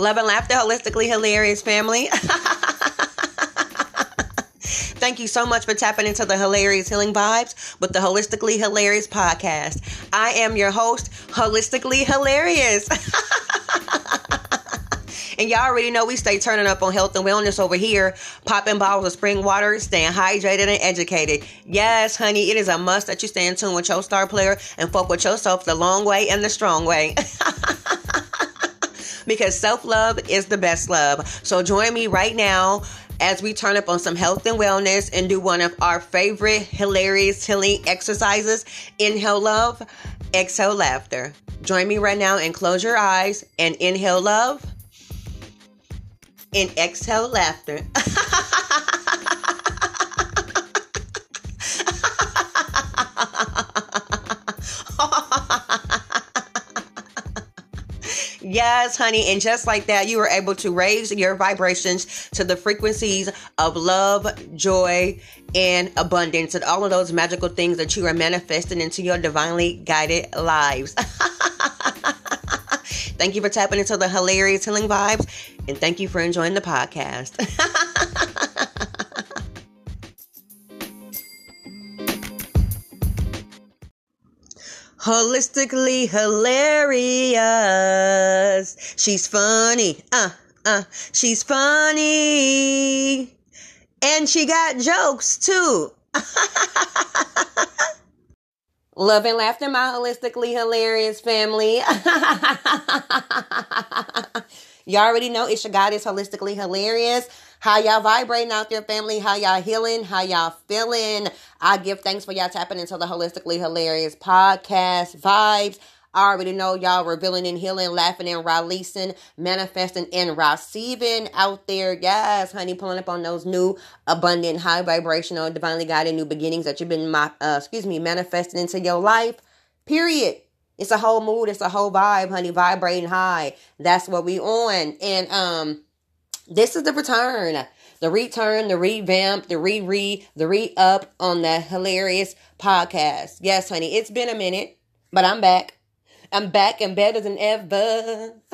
Love and laughter, holistically hilarious family. Thank you so much for tapping into the hilarious healing vibes with the Holistically Hilarious podcast. I am your host, Holistically Hilarious. And y'all already know we stay turning up on health and wellness over here, popping bottles of spring water, staying hydrated and educated. Yes, honey, it is a must that you stay in tune with your star player and fuck with yourself the long way and the strong way. because self love is the best love. So join me right now as we turn up on some health and wellness and do one of our favorite hilarious healing exercises inhale love, exhale laughter. Join me right now and close your eyes and inhale love and exhale laughter. Yes, honey. And just like that, you were able to raise your vibrations to the frequencies of love, joy, and abundance, and all of those magical things that you are manifesting into your divinely guided lives. thank you for tapping into the hilarious healing vibes, and thank you for enjoying the podcast. holistically hilarious. She's funny. Uh, uh, she's funny. And she got jokes too. Love and laughter, my holistically hilarious family. Y'all already know it's your goddess holistically hilarious. How y'all vibrating out there, family? How y'all healing? How y'all feeling? I give thanks for y'all tapping into the Holistically Hilarious podcast vibes. I already know y'all revealing and healing, laughing and releasing, manifesting and receiving out there. Yes, honey, pulling up on those new, abundant, high vibrational, divinely guided new beginnings that you've been, uh, excuse me, manifesting into your life. Period. It's a whole mood. It's a whole vibe, honey. Vibrating high. That's what we on. And um, this is the return. The return, the revamp, the re re, the re up on the hilarious podcast. Yes, honey, it's been a minute, but I'm back. I'm back and better than ever.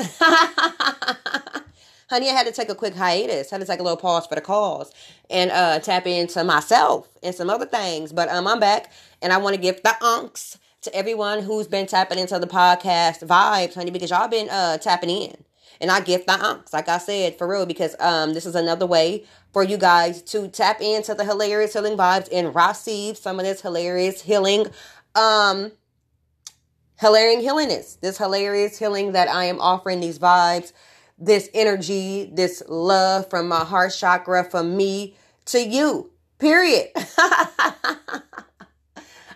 honey, I had to take a quick hiatus. I had to take a little pause for the cause and uh, tap into myself and some other things. But um, I'm back and I want to give the unks to everyone who's been tapping into the podcast vibes, honey, because y'all been uh, tapping in. And I give thanks, like I said, for real, because um, this is another way for you guys to tap into the hilarious healing vibes and receive some of this hilarious healing, um, hilarious healingness, this hilarious healing that I am offering these vibes, this energy, this love from my heart chakra, from me to you. Period.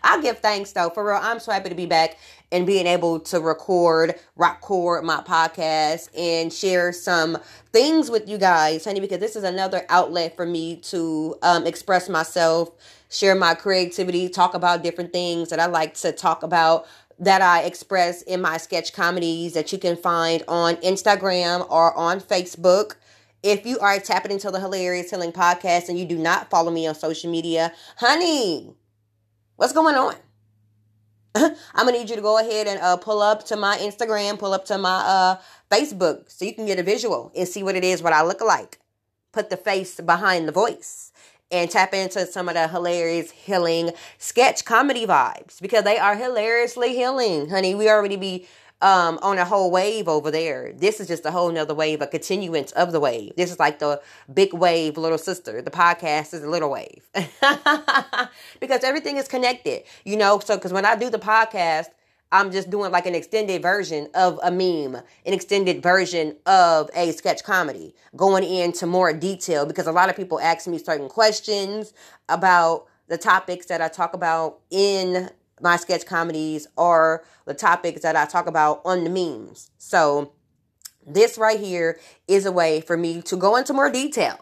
I give thanks though, for real. I'm so happy to be back and being able to record, record my podcast and share some things with you guys, honey, because this is another outlet for me to um, express myself, share my creativity, talk about different things that I like to talk about that I express in my sketch comedies that you can find on Instagram or on Facebook. If you are tapping into the Hilarious Healing Podcast and you do not follow me on social media, honey, what's going on? I'm gonna need you to go ahead and uh, pull up to my Instagram, pull up to my uh, Facebook, so you can get a visual and see what it is, what I look like. Put the face behind the voice and tap into some of the hilarious healing sketch comedy vibes because they are hilariously healing, honey. We already be um, on a whole wave over there. This is just a whole nother wave, a continuance of the wave. This is like the big wave, little sister. The podcast is a little wave because everything is connected, you know. So, because when I do the podcast, I'm just doing like an extended version of a meme, an extended version of a sketch comedy, going into more detail because a lot of people ask me certain questions about the topics that I talk about in my sketch comedies or the topics that I talk about on the memes. So, this right here is a way for me to go into more detail,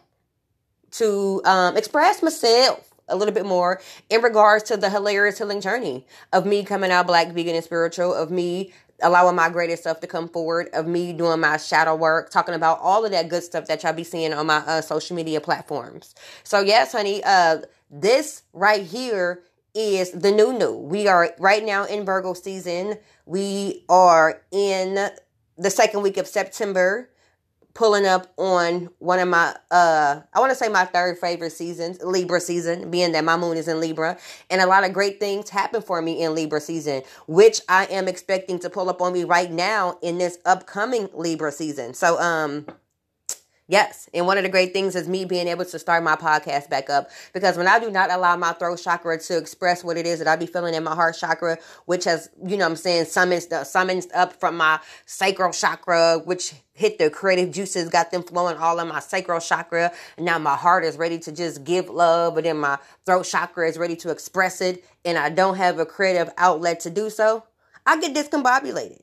to um, express myself a little bit more in regards to the hilarious healing journey of me coming out black, vegan, and spiritual, of me allowing my greatest stuff to come forward, of me doing my shadow work, talking about all of that good stuff that y'all be seeing on my uh, social media platforms. So, yes, honey, uh, this right here is the new new. We are right now in Virgo season. We are in the second week of September. pulling up on one of my uh I want to say my third favorite seasons, Libra season, being that my moon is in Libra, and a lot of great things happen for me in Libra season, which I am expecting to pull up on me right now in this upcoming Libra season. So um Yes. And one of the great things is me being able to start my podcast back up. Because when I do not allow my throat chakra to express what it is that I be feeling in my heart chakra, which has, you know I'm saying, summoned, summoned up from my sacral chakra, which hit the creative juices, got them flowing all in my sacral chakra. And now my heart is ready to just give love, but then my throat chakra is ready to express it. And I don't have a creative outlet to do so. I get discombobulated.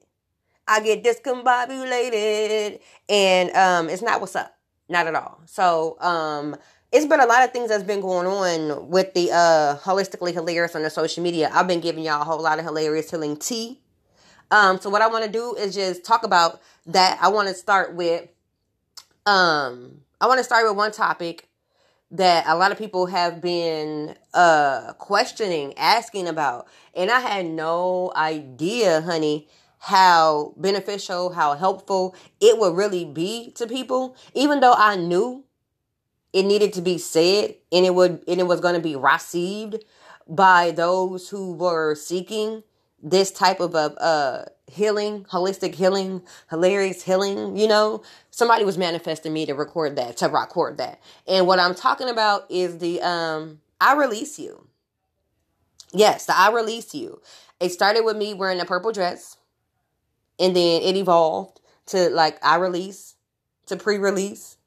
I get discombobulated. And um, it's not what's up. Not at all. So, um, it's been a lot of things that's been going on with the uh holistically hilarious on the social media. I've been giving y'all a whole lot of hilarious healing tea. Um, so what I want to do is just talk about that. I want to start with um I want to start with one topic that a lot of people have been uh questioning, asking about. And I had no idea, honey, how beneficial, how helpful it would really be to people, even though I knew it needed to be said and it would and it was going to be received by those who were seeking this type of a uh, healing, holistic healing, hilarious healing, you know, somebody was manifesting me to record that, to record that. And what I'm talking about is the um I release you. Yes, the I release you. It started with me wearing a purple dress and then it evolved to like I release, to pre-release,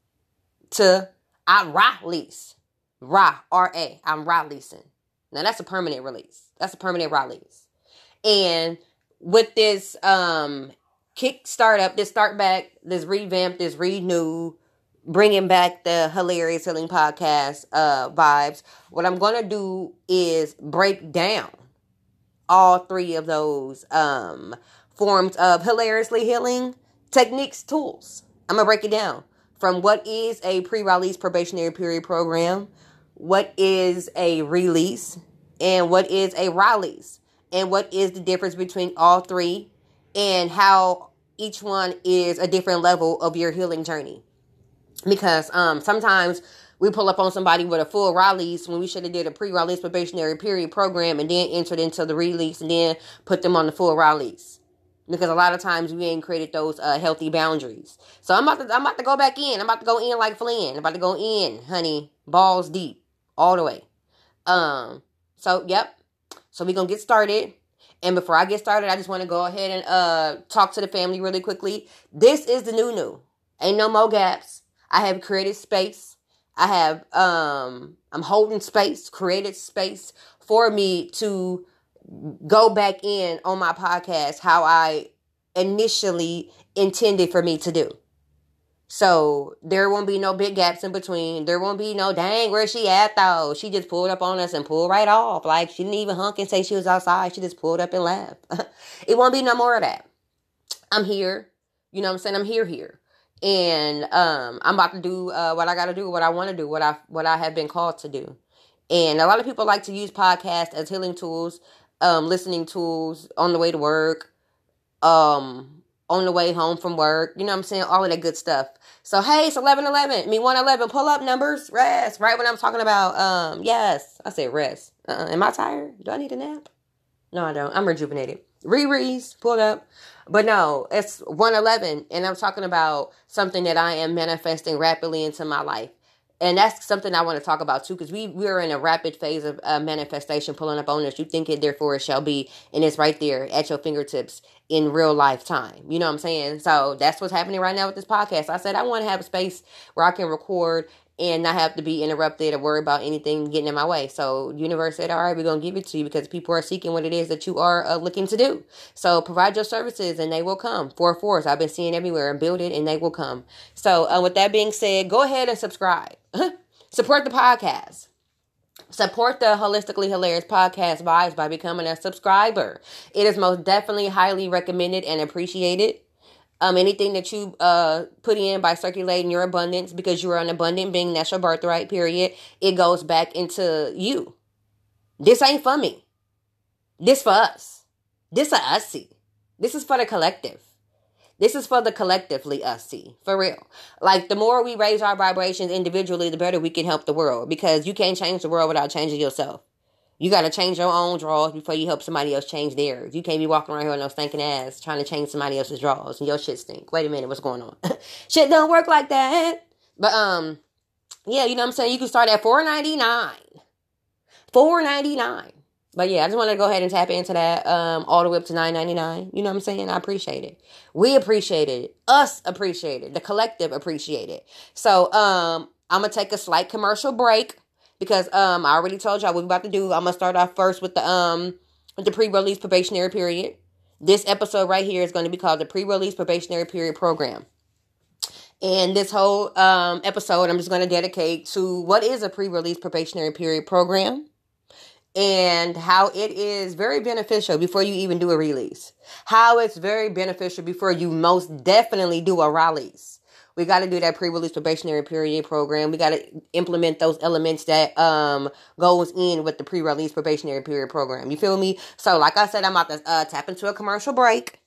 to I release. Ra, R-A. I'm releasing. Now that's a permanent release. That's a permanent release. And with this um kick up, this start back, this revamp, this renew, bringing back the hilarious healing podcast uh vibes, what I'm gonna do is break down all three of those um forms of hilariously healing techniques, tools. I'm going to break it down from what is a pre release probationary period program, what is a release, and what is a release, and what is the difference between all three, and how each one is a different level of your healing journey. Because um, sometimes we pull up on somebody with a full release when we should have did a pre-release probationary period program and then entered into the release and then put them on the full release because a lot of times we ain't created those uh, healthy boundaries. So I'm about to I'm about to go back in. I'm about to go in like Flynn. I'm about to go in, honey, balls deep, all the way. Um. So yep. So we gonna get started. And before I get started, I just want to go ahead and uh talk to the family really quickly. This is the new new. Ain't no more gaps. I have created space. I have um I'm holding space, created space for me to go back in on my podcast how I initially intended for me to do. So there won't be no big gaps in between. There won't be no dang where she at though. She just pulled up on us and pulled right off. Like she didn't even hunk and say she was outside. She just pulled up and left. it won't be no more of that. I'm here. You know what I'm saying? I'm here here. And um I'm about to do uh, what I gotta do, what I wanna do, what I what I have been called to do. And a lot of people like to use podcasts as healing tools um, listening tools on the way to work, um, on the way home from work. You know what I'm saying? All of that good stuff. So hey, it's eleven eleven. I mean one eleven. Pull up numbers. Rest. Right when I'm talking about um yes, I said rest. Uh, am I tired? Do I need a nap? No, I don't. I'm rejuvenated. Riri's pulled up. But no, it's 111 and I'm talking about something that I am manifesting rapidly into my life and that's something I want to talk about too, because we we're in a rapid phase of uh, manifestation, pulling up on us. You think it, therefore it shall be, and it's right there at your fingertips in real life time. You know what I'm saying? So that's what's happening right now with this podcast. I said I want to have a space where I can record and not have to be interrupted or worry about anything getting in my way. So universe said, all right, we're going to give it to you because people are seeking what it is that you are uh, looking to do. So provide your services and they will come. Four fours I've been seeing everywhere and build it and they will come. So uh, with that being said, go ahead and subscribe. Support the podcast. Support the Holistically Hilarious Podcast Vibes by becoming a subscriber. It is most definitely highly recommended and appreciated um, anything that you uh, put in by circulating your abundance because you're an abundant being, that's your birthright, period. It goes back into you. This ain't for me. This for us. This a ussy. This is for the collective. This is for the collectively see, for real. Like the more we raise our vibrations individually, the better we can help the world because you can't change the world without changing yourself. You got to change your own drawers before you help somebody else change theirs. You can't be walking around here with no stinking ass trying to change somebody else's drawers and your shit stink. Wait a minute, what's going on? shit don't work like that. But um, yeah, you know what I'm saying. You can start at four ninety nine. Four ninety nine. But yeah, I just wanted to go ahead and tap into that um, all the way up to nine ninety nine. You know what I'm saying? I appreciate it. We appreciate it. Us appreciate it. The collective appreciate it. So um, I'm gonna take a slight commercial break because um I already told y'all what we about to do. I'm gonna start off first with the um with the pre-release probationary period. This episode right here is going to be called the pre-release probationary period program. And this whole um, episode, I'm just going to dedicate to what is a pre-release probationary period program and how it is very beneficial before you even do a release. How it's very beneficial before you most definitely do a release. We got to do that pre-release probationary period program. We got to implement those elements that um goes in with the pre-release probationary period program. You feel me? So, like I said, I'm about to uh, tap into a commercial break,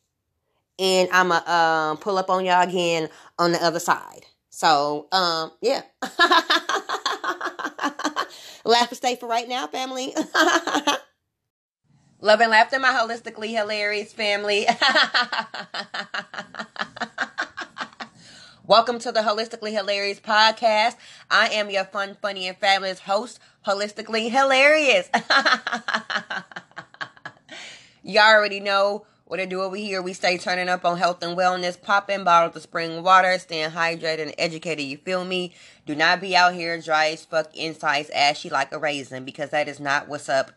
and I'm gonna uh, pull up on y'all again on the other side. So, um, yeah. Laugh and stay for right now, family. Love and laughter, my holistically hilarious family. Welcome to the Holistically Hilarious podcast. I am your fun, funny, and fabulous host, Holistically Hilarious. Y'all already know what I do over here. We stay turning up on health and wellness, popping bottles of spring water, staying hydrated and educated. You feel me? Do not be out here dry as fuck, insides ashy like a raisin, because that is not what's up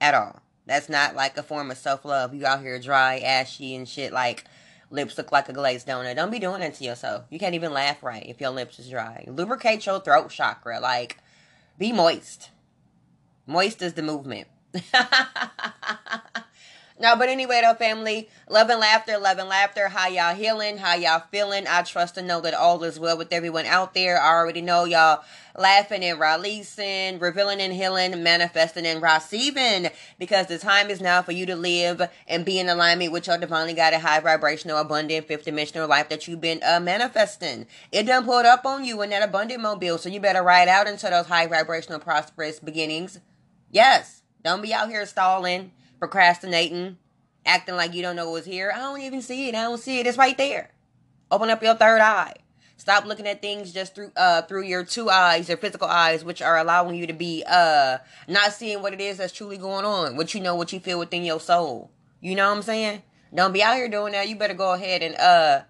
at all. That's not like a form of self love. You out here dry, ashy, and shit like lips look like a glazed donut. Don't be doing that to yourself. You can't even laugh right if your lips is dry. Lubricate your throat chakra. Like, be moist. Moist is the movement. No, but anyway, though, family, love and laughter, love and laughter. How y'all healing? How y'all feeling? I trust and know that all is well with everyone out there. I already know y'all laughing and releasing, revealing and healing, manifesting and receiving. Because the time is now for you to live and be in alignment with your divinely guided, high vibrational, abundant, fifth dimensional life that you've been uh, manifesting. It done pulled up on you in that abundant mobile, so you better ride out into those high vibrational, prosperous beginnings. Yes, don't be out here stalling procrastinating, acting like you don't know what's here. I don't even see it. I don't see it. It's right there. Open up your third eye. Stop looking at things just through uh through your two eyes, your physical eyes, which are allowing you to be uh not seeing what it is that's truly going on, what you know, what you feel within your soul. You know what I'm saying? Don't be out here doing that. You better go ahead and uh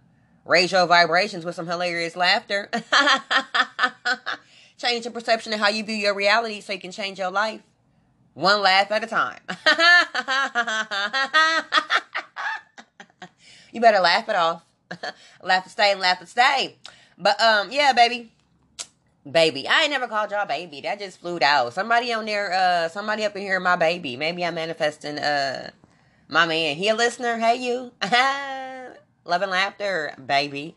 raise your vibrations with some hilarious laughter. change your perception of how you view your reality so you can change your life. One laugh at a time. you better laugh it off. laugh to stay and laugh to stay. But um, yeah, baby. Baby. I ain't never called y'all baby. That just flew out. Somebody on there, uh, somebody up in here, my baby. Maybe I'm manifesting uh my man. He a listener? Hey you. Love and laughter, baby.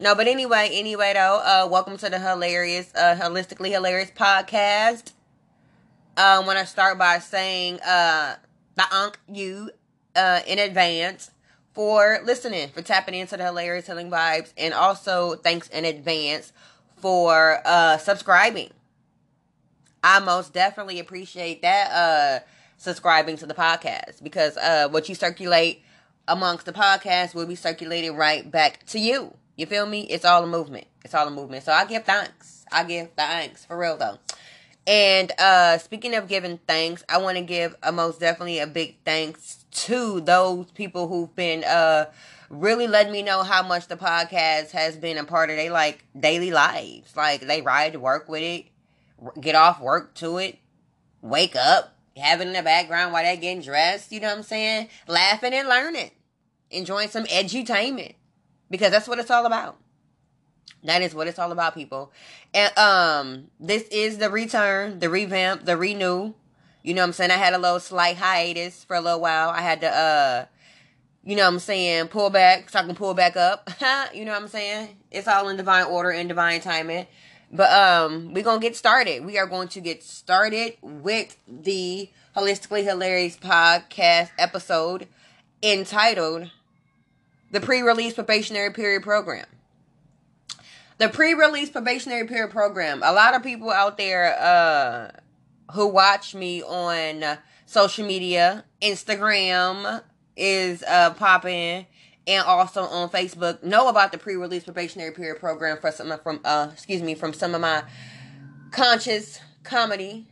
no, but anyway, anyway though, uh welcome to the hilarious, uh holistically hilarious podcast I want to start by saying uh, thank you uh, in advance for listening, for tapping into the hilarious healing vibes, and also thanks in advance for uh, subscribing. I most definitely appreciate that uh, subscribing to the podcast because uh, what you circulate amongst the podcast will be circulated right back to you. You feel me? It's all a movement. It's all a movement. So I give thanks. I give thanks for real though. And uh speaking of giving thanks, I want to give a most definitely a big thanks to those people who've been uh really letting me know how much the podcast has been a part of their like daily lives. Like they ride to work with it, get off work to it, wake up, have it in the background while they're getting dressed, you know what I'm saying? Laughing and learning. Enjoying some edutainment. Because that's what it's all about. That is what it's all about, people. And um, this is the return, the revamp, the renew. You know what I'm saying? I had a little slight hiatus for a little while. I had to uh you know what I'm saying, pull back so I can pull back up. you know what I'm saying? It's all in divine order and divine timing. But um we're gonna get started. We are going to get started with the Holistically Hilarious podcast episode entitled the pre-release probationary period program. The pre-release probationary period program. A lot of people out there uh who watch me on social media, Instagram is uh popping and also on Facebook know about the pre-release probationary period program for some from uh excuse me from some of my conscious comedy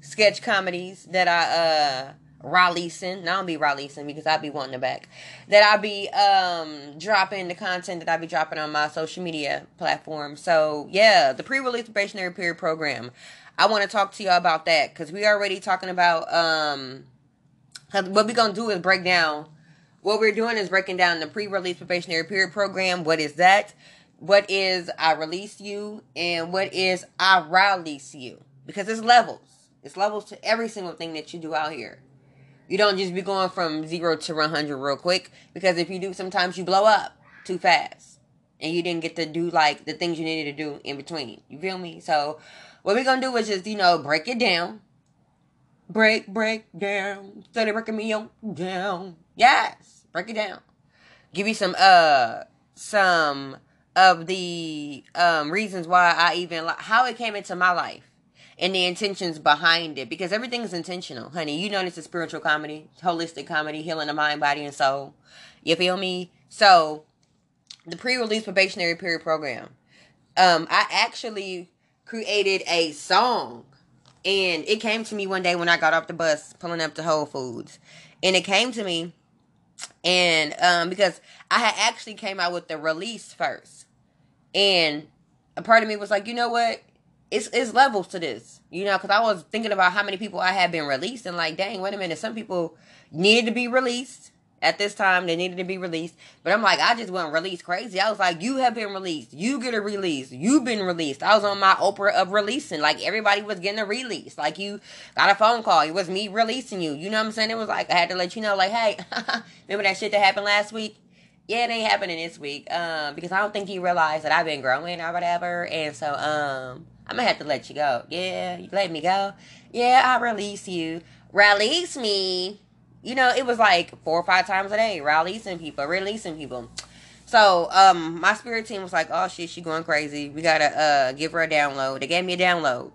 sketch comedies that I uh releasing. Now I'll be releasing because I'll be wanting the back. That I'll be um dropping the content that I'll be dropping on my social media platform. So yeah, the pre-release probationary period program. I want to talk to y'all about that because we already talking about um what we gonna do is break down. What we're doing is breaking down the pre-release probationary period program. What is that? What is I release you and what is I rally release you? Because it's levels. It's levels to every single thing that you do out here. You don't just be going from zero to 100 real quick because if you do, sometimes you blow up too fast and you didn't get to do like the things you needed to do in between. You feel me? So, what we're gonna do is just, you know, break it down. Break, break down. Study breaking me down. Yes, break it down. Give you some, uh, some of the um reasons why I even like how it came into my life and the intentions behind it because everything's intentional, honey. You know it's a spiritual comedy, holistic comedy, healing the mind, body, and soul. You feel me? So, the pre-release probationary period program. Um, I actually created a song, and it came to me one day when I got off the bus pulling up to Whole Foods, and it came to me, and um, because I had actually came out with the release first, and a part of me was like, you know what? It's it's levels to this, you know, because I was thinking about how many people I had been released, and like, dang, wait a minute, some people needed to be released at this time. They needed to be released, but I'm like, I just went released crazy. I was like, you have been released, you get a release, you've been released. I was on my Oprah of releasing, like everybody was getting a release. Like you got a phone call, it was me releasing you. You know what I'm saying? It was like I had to let you know, like, hey, remember that shit that happened last week? yeah, it ain't happening this week. Um, because I don't think you realize that I've been growing or whatever. And so, um, I'm gonna have to let you go. Yeah, you let me go. Yeah, I release you. Release me. You know, it was like four or five times a day, releasing people, releasing people. So, um, my spirit team was like, "Oh shit, she going crazy. We gotta uh give her a download." They gave me a download,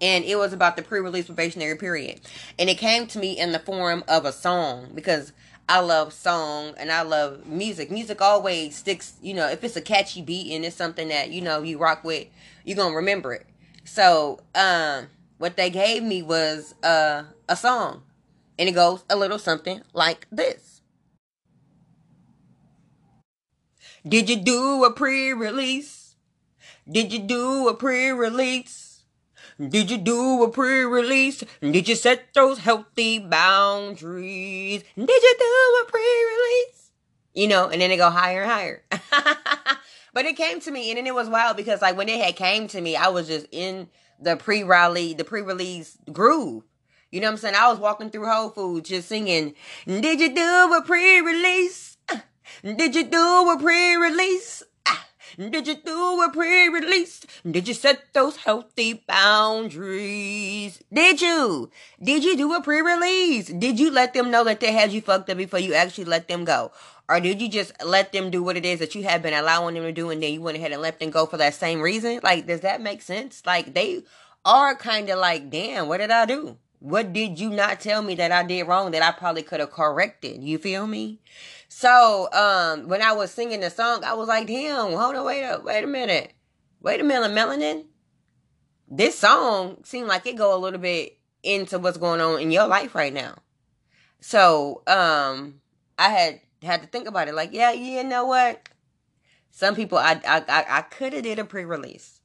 and it was about the pre-release probationary period, and it came to me in the form of a song because I love song and I love music. Music always sticks, you know, if it's a catchy beat and it's something that, you know, you rock with, you're to remember it. So, um, what they gave me was uh, a song. And it goes a little something like this. Did you do a pre-release? Did you do a pre-release? Did you do a pre-release? Did you set those healthy boundaries? Did you do a pre-release? You know, and then they go higher and higher. but it came to me, and then it was wild because like when it had came to me, I was just in the pre-rally, the pre-release groove. You know what I'm saying? I was walking through Whole Foods just singing, Did you do a pre-release? Did you do a pre-release? Did you do a pre-release? Did you set those healthy boundaries? Did you? Did you do a pre-release? Did you let them know that they had you fucked up before you actually let them go? Or did you just let them do what it is that you have been allowing them to do and then you went ahead and let them go for that same reason? Like, does that make sense? Like, they are kind of like, damn, what did I do? What did you not tell me that I did wrong that I probably could have corrected? You feel me? So um, when I was singing the song, I was like, damn, hold on, wait up, wait a minute. Wait a minute, Melanin. This song seemed like it go a little bit into what's going on in your life right now. So um I had had to think about it like, yeah, you know what? Some people I I I, I could have did a pre-release.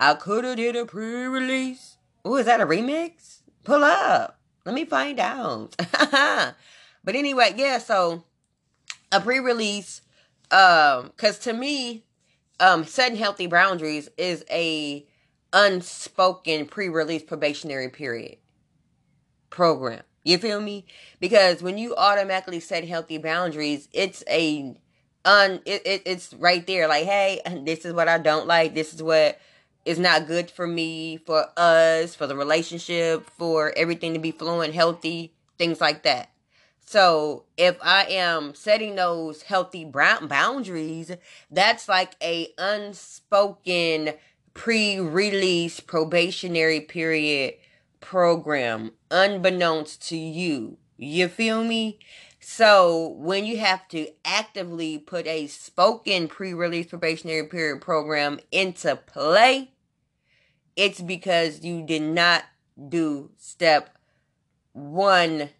I could have did a pre-release. Oh, is that a remix? Pull up. Let me find out. but anyway, yeah, so a pre-release um because to me um setting healthy boundaries is a unspoken pre-release probationary period program you feel me? Because when you automatically set healthy boundaries it's a un it, it, it's right there. Like hey this is what i don't like. This is what is not good for me for us for the relationship for everything to be flowing healthy things like that. So if I am setting those healthy boundaries, that's like a unspoken pre-release probationary period program unbeknownst to you. You feel me? So when you have to actively put a spoken pre-release probationary period program into play, it's because you did not do step one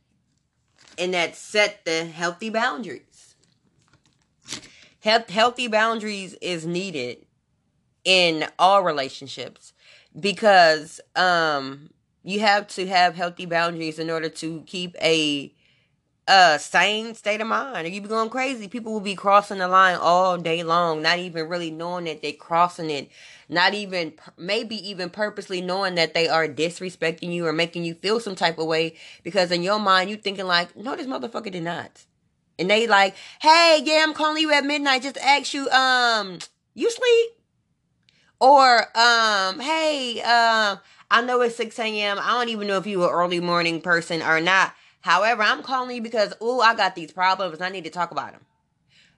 and that set the healthy boundaries. Health, healthy boundaries is needed in all relationships because um you have to have healthy boundaries in order to keep a uh sane state of mind. Or you be going crazy people will be crossing the line all day long not even really knowing that they're crossing it not even maybe even purposely knowing that they are disrespecting you or making you feel some type of way because in your mind you thinking like no this motherfucker did not. And they like hey yeah i'm calling you at midnight just ask you um you sleep? Or um hey um i know it's 6 a.m i don't even know if you're an early morning person or not however i'm calling you because oh i got these problems i need to talk about them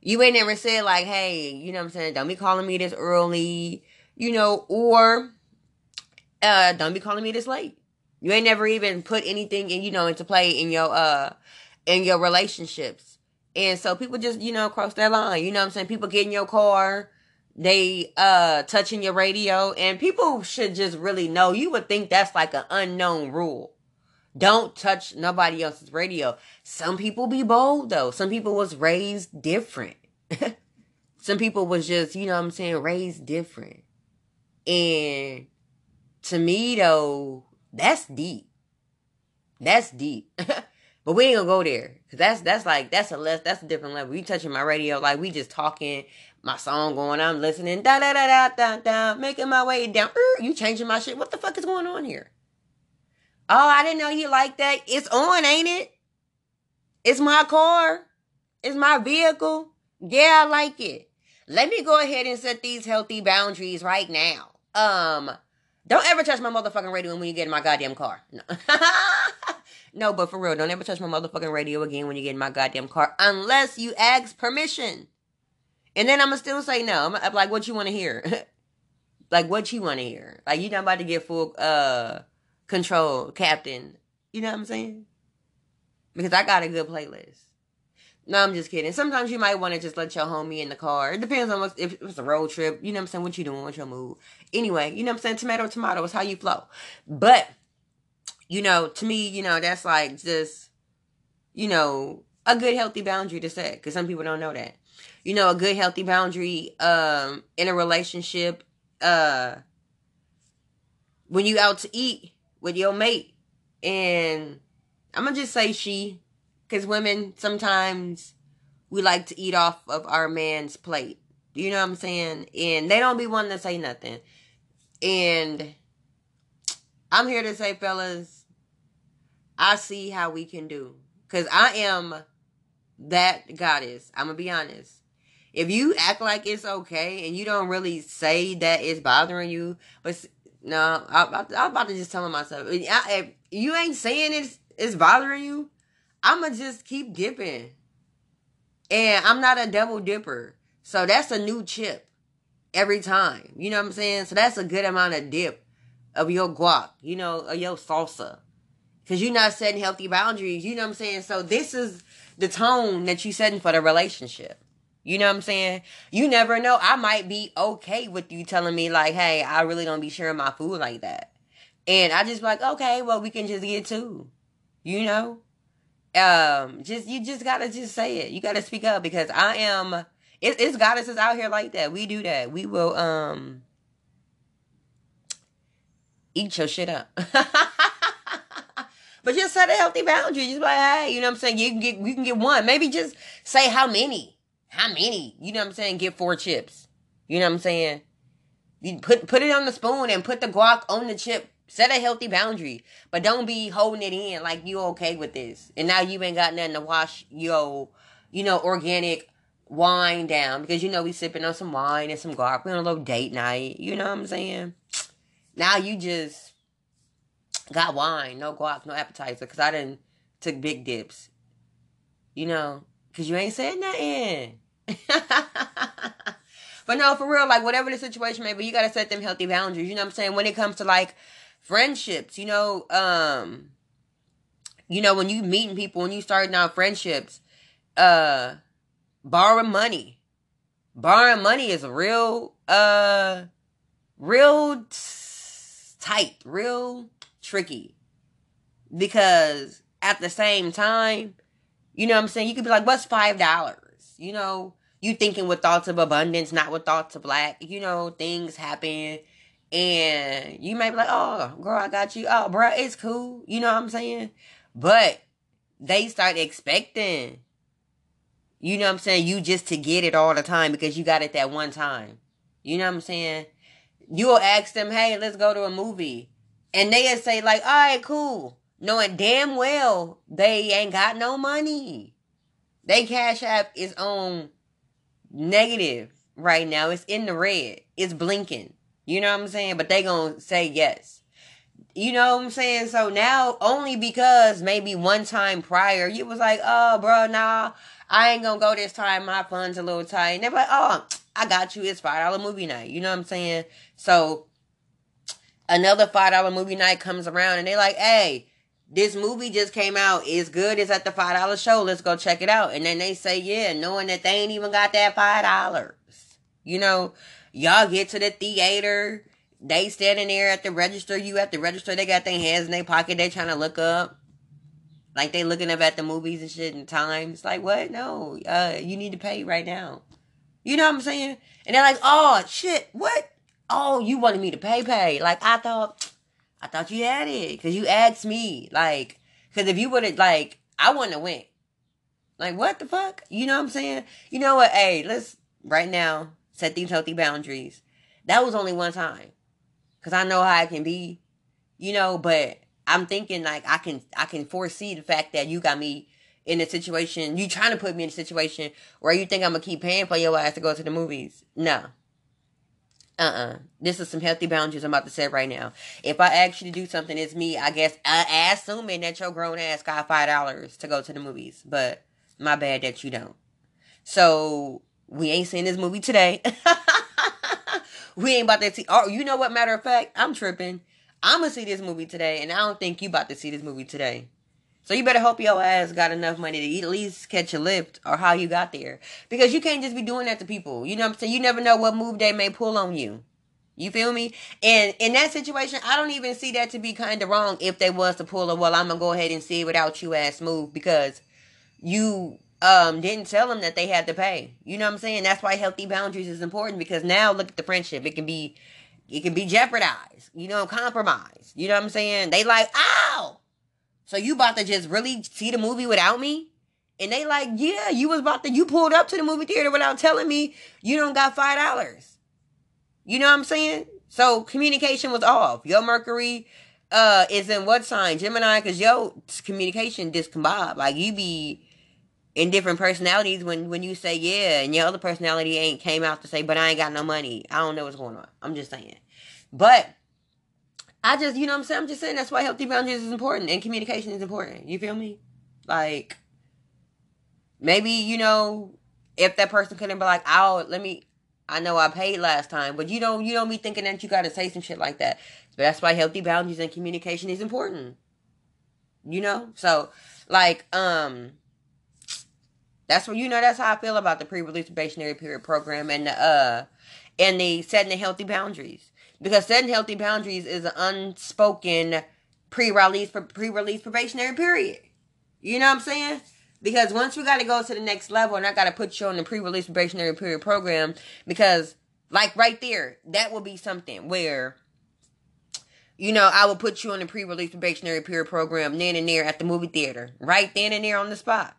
you ain't never said like hey you know what i'm saying don't be calling me this early you know, or uh, don't be calling me this late. You ain't never even put anything in, you know, into play in your uh in your relationships. And so people just, you know, cross that line. You know what I'm saying? People get in your car, they uh touching your radio, and people should just really know. You would think that's like an unknown rule. Don't touch nobody else's radio. Some people be bold though. Some people was raised different. Some people was just, you know I'm saying, raised different. And to me though, that's deep. That's deep. but we ain't gonna go there. Cause that's that's like that's a less that's a different level. You touching my radio, like we just talking, my song going, I'm listening, da da da da da da, making my way down. Er, you changing my shit. What the fuck is going on here? Oh, I didn't know you like that. It's on, ain't it? It's my car. It's my vehicle. Yeah, I like it. Let me go ahead and set these healthy boundaries right now. Um, don't ever touch my motherfucking radio when you get in my goddamn car. No. no, but for real, don't ever touch my motherfucking radio again when you get in my goddamn car unless you ask permission. And then I'ma still say no. I'm, I'm like, what you want to hear? like, what you want to hear? Like, you not about to get full uh control, captain. You know what I'm saying? Because I got a good playlist. No, I'm just kidding. Sometimes you might want to just let your homie in the car. It depends on what, if it's a road trip. You know what I'm saying? What you doing? What's your mood? Anyway, you know what I'm saying? Tomato, tomato is how you flow. But, you know, to me, you know, that's like just, you know, a good healthy boundary to set. Because some people don't know that. You know, a good healthy boundary um in a relationship, uh when you out to eat with your mate, and I'm gonna just say she because women sometimes we like to eat off of our man's plate. You know what I'm saying? And they don't be wanting to say nothing. And I'm here to say, fellas, I see how we can do. Because I am that goddess. I'm going to be honest. If you act like it's okay and you don't really say that it's bothering you, but no, I, am about to just tell myself, if you ain't saying it's, it's bothering you, I'ma just keep dipping. And I'm not a double dipper. So that's a new chip every time. You know what I'm saying? So that's a good amount of dip of your guac, you know, of your salsa. Cause you're not setting healthy boundaries, you know what I'm saying? So this is the tone that you're setting for the relationship. You know what I'm saying? You never know. I might be okay with you telling me like, hey, I really don't be sharing my food like that. And I just like, okay, well, we can just get two. You know? um just you just gotta just say it you gotta speak up because i am it, it's goddesses out here like that we do that we will um eat your shit up but just set a healthy boundary. Just like hey you know what i'm saying? You can get you can get one. Maybe just say how many. How many? You know what i'm saying? Get four chips. You know what i'm saying? You put put it on the spoon and put the guac on the chip. Set a healthy boundary, but don't be holding it in like you okay with this. And now you ain't got nothing to wash your, you know, organic wine down. Because you know we sipping on some wine and some guac. We on a little date night. You know what I'm saying? Now you just got wine, no guac, no appetizer because I didn't took big dips. You know, because you ain't said nothing. but no, for real, like whatever the situation may be, you gotta set them healthy boundaries. You know what I'm saying? When it comes to like friendships, you know, um, you know, when you meeting people, when you starting out friendships, uh, borrowing money. Borrowing money is real, uh, real tight, real tricky. Because at the same time, you know what I'm saying? You could be like, what's five dollars? You know, you thinking with thoughts of abundance, not with thoughts of lack. You know, things happen. And you may be like, oh, girl, I got you. Oh, bro, it's cool. You know what I'm saying? But they start expecting, you know what I'm saying, you just to get it all the time because you got it that one time. You know what I'm saying? You'll ask them, hey, let's go to a movie. And they'll say, like, all right, cool. Knowing damn well they ain't got no money. They cash app is on negative right now. It's in the red. It's blinking. You know what I'm saying? But they gonna say yes. You know what I'm saying? So now only because maybe one time prior you was like, oh bro, nah, I ain't gonna go this time. My funds a little tight. And they're like, oh, I got you. It's five dollar movie night. You know what I'm saying? So another five dollar movie night comes around and they're like, hey, this movie just came out. It's good. It's at the five dollar show. Let's go check it out. And then they say, yeah, knowing that they ain't even got that five dollars. You know, y'all get to the theater. They standing there at the register. You at the register. They got their hands in their pocket. They trying to look up. Like they looking up at the movies and shit in times. Like what? No, uh, you need to pay right now. You know what I'm saying? And they're like, oh shit, what? Oh, you wanted me to pay pay. Like I thought I thought you had it because you asked me. Like, because if you would have, like, I wouldn't have went. Like, what the fuck? You know what I'm saying? You know what? Hey, let's right now set these healthy boundaries. That was only one time, cause I know how I can be, you know. But I'm thinking like I can I can foresee the fact that you got me in a situation. You trying to put me in a situation where you think I'm gonna keep paying for your ass to go to the movies? No, uh-uh. This is some healthy boundaries I'm about to set right now. If I ask you to do something, it's me, I guess, uh, assuming that your grown ass got $5 to go to the movies. But my bad that you don't. So, we ain't seeing this movie today. we ain't about to see. Oh, you know what? Matter of fact, I'm tripping. I'm gonna see this movie today, and I don't think you about to see this movie today. So you better hope your ass got enough money to at least catch a lift or how you got there. Because you can't just be doing that to people. You know what I'm saying? You never know what move they may pull on you. You feel me? And in that situation, I don't even see that to be kind of wrong if they was to pull a well, I'm gonna go ahead and see it without you ass move because you um didn't tell them that they had to pay. You know what I'm saying? That's why healthy boundaries is important because now look at the friendship. It can be it can be jeopardized, you know, compromised. You know what I'm saying? They like, ow, so you about to just really see the movie without me? And they like, yeah, you was about to, you pulled up to the movie theater without telling me you don't got five dollars. You know what I'm saying? So communication was off. Your Mercury uh is in what sign? Gemini, cause yo communication discombobulated. Like you be in different personalities when when you say yeah, and your other personality ain't came out to say, but I ain't got no money. I don't know what's going on. I'm just saying. But I just, you know I'm saying? I'm just saying that's why healthy boundaries is important and communication is important. You feel me? Like, maybe, you know, if that person couldn't be like, oh, let me, I know I paid last time, but you don't, you don't be thinking that you got to say some shit like that. But that's why healthy boundaries and communication is important. You know? So, like, um, that's what, you know, that's how I feel about the pre-release probationary period program and the, uh, and the setting the healthy boundaries because setting healthy boundaries is an unspoken pre-release pre-release probationary period. You know what I'm saying? Because once we got to go to the next level, and I got to put you on the pre-release probationary period program, because like right there, that will be something where, you know, I will put you on the pre-release probationary period program then and there at the movie theater, right then and there on the spot,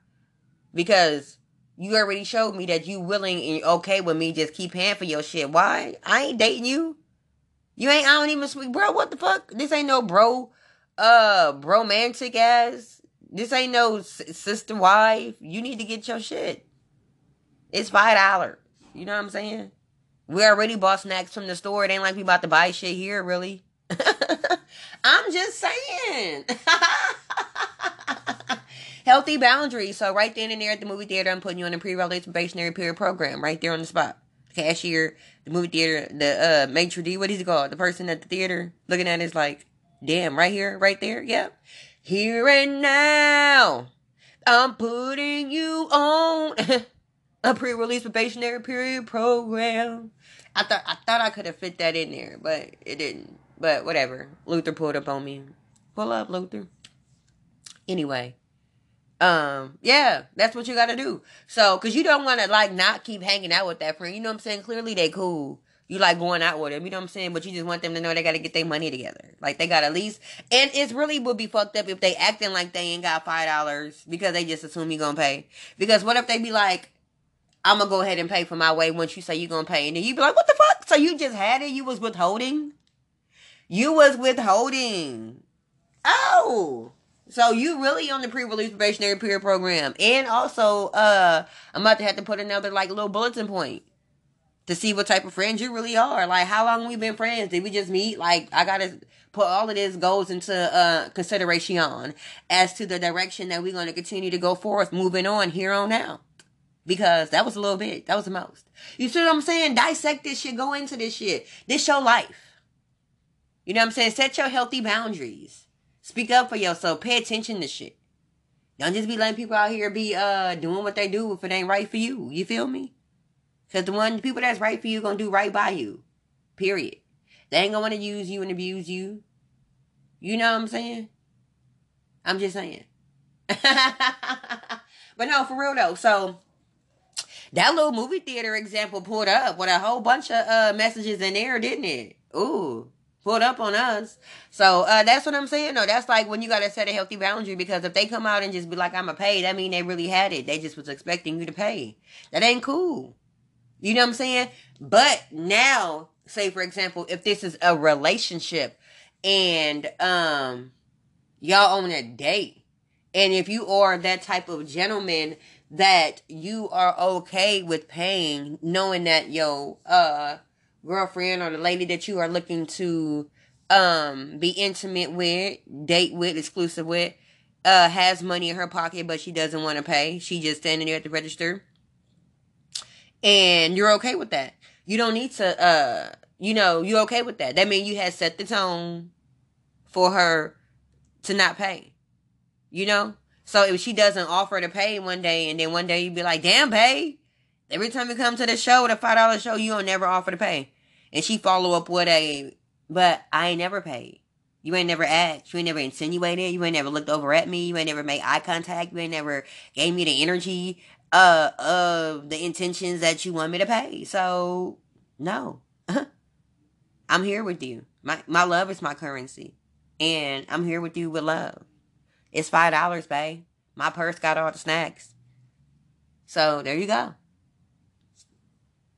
because you already showed me that you willing and okay with me just keep paying for your shit. Why? I ain't dating you. You ain't, I don't even speak, bro. What the fuck? This ain't no bro, uh, romantic ass. This ain't no sister wife. You need to get your shit. It's five dollars. You know what I'm saying? We already bought snacks from the store. It ain't like we about to buy shit here, really. I'm just saying. Healthy boundaries. So right then and there at the movie theater, I'm putting you on a pre-release probationary period program right there on the spot. Cashier, the movie theater, the uh maitre d, what is it called? The person at the theater looking at it is like, damn, right here, right there, yeah. Here and now, I'm putting you on a pre-release probationary period program. I thought I thought I could have fit that in there, but it didn't. But whatever. Luther pulled up on me. Pull up, Luther. Anyway. Um, yeah, that's what you gotta do. So, cause you don't wanna like not keep hanging out with that friend. You know what I'm saying? Clearly they cool. You like going out with them, you know what I'm saying? But you just want them to know they gotta get their money together. Like they got at least and it's really would be fucked up if they acting like they ain't got five dollars because they just assume you gonna pay. Because what if they be like, I'm gonna go ahead and pay for my way once you say you gonna pay, and then you be like, what the fuck? So you just had it? You was withholding? You was withholding. Oh. So you really on the pre-release probationary period program. And also, uh, I'm about to have to put another like little bulletin point to see what type of friends you really are. Like how long we been friends? Did we just meet? Like I gotta put all of this goes into uh consideration as to the direction that we're gonna continue to go forth, moving on here on out. Because that was a little bit. That was the most. You see what I'm saying? Dissect this shit. Go into this shit. This your life. You know what I'm saying? Set your healthy boundaries. Speak up for yourself. Pay attention to shit. Don't just be letting people out here be uh doing what they do if it ain't right for you. You feel me? Cause the one the people that's right for you gonna do right by you. Period. They ain't gonna want to use you and abuse you. You know what I'm saying? I'm just saying. but no, for real though. So that little movie theater example pulled up with a whole bunch of uh messages in there, didn't it? Ooh pulled up on us. So uh, that's what I'm saying. No, that's like when you gotta set a healthy boundary because if they come out and just be like, "I'ma pay," that mean they really had it. They just was expecting you to pay. That ain't cool. You know what I'm saying? But now, say for example, if this is a relationship and um y'all on a date, and if you are that type of gentleman that you are okay with paying, knowing that yo uh girlfriend or the lady that you are looking to um be intimate with, date with, exclusive with, uh has money in her pocket but she doesn't want to pay. She just standing there at the register. And you're okay with that. You don't need to uh you know, you're okay with that. That means you had set the tone for her to not pay. You know? So if she doesn't offer to pay one day and then one day you'd be like, damn, pay. Every time you come to the show, the five dollar show, you don't never offer to pay. And she follow up with a, but I ain't never paid. You ain't never asked. You ain't never insinuated. You ain't never looked over at me. You ain't never made eye contact. You ain't never gave me the energy uh of the intentions that you want me to pay. So no. I'm here with you. My my love is my currency. And I'm here with you with love. It's five dollars, babe. My purse got all the snacks. So there you go.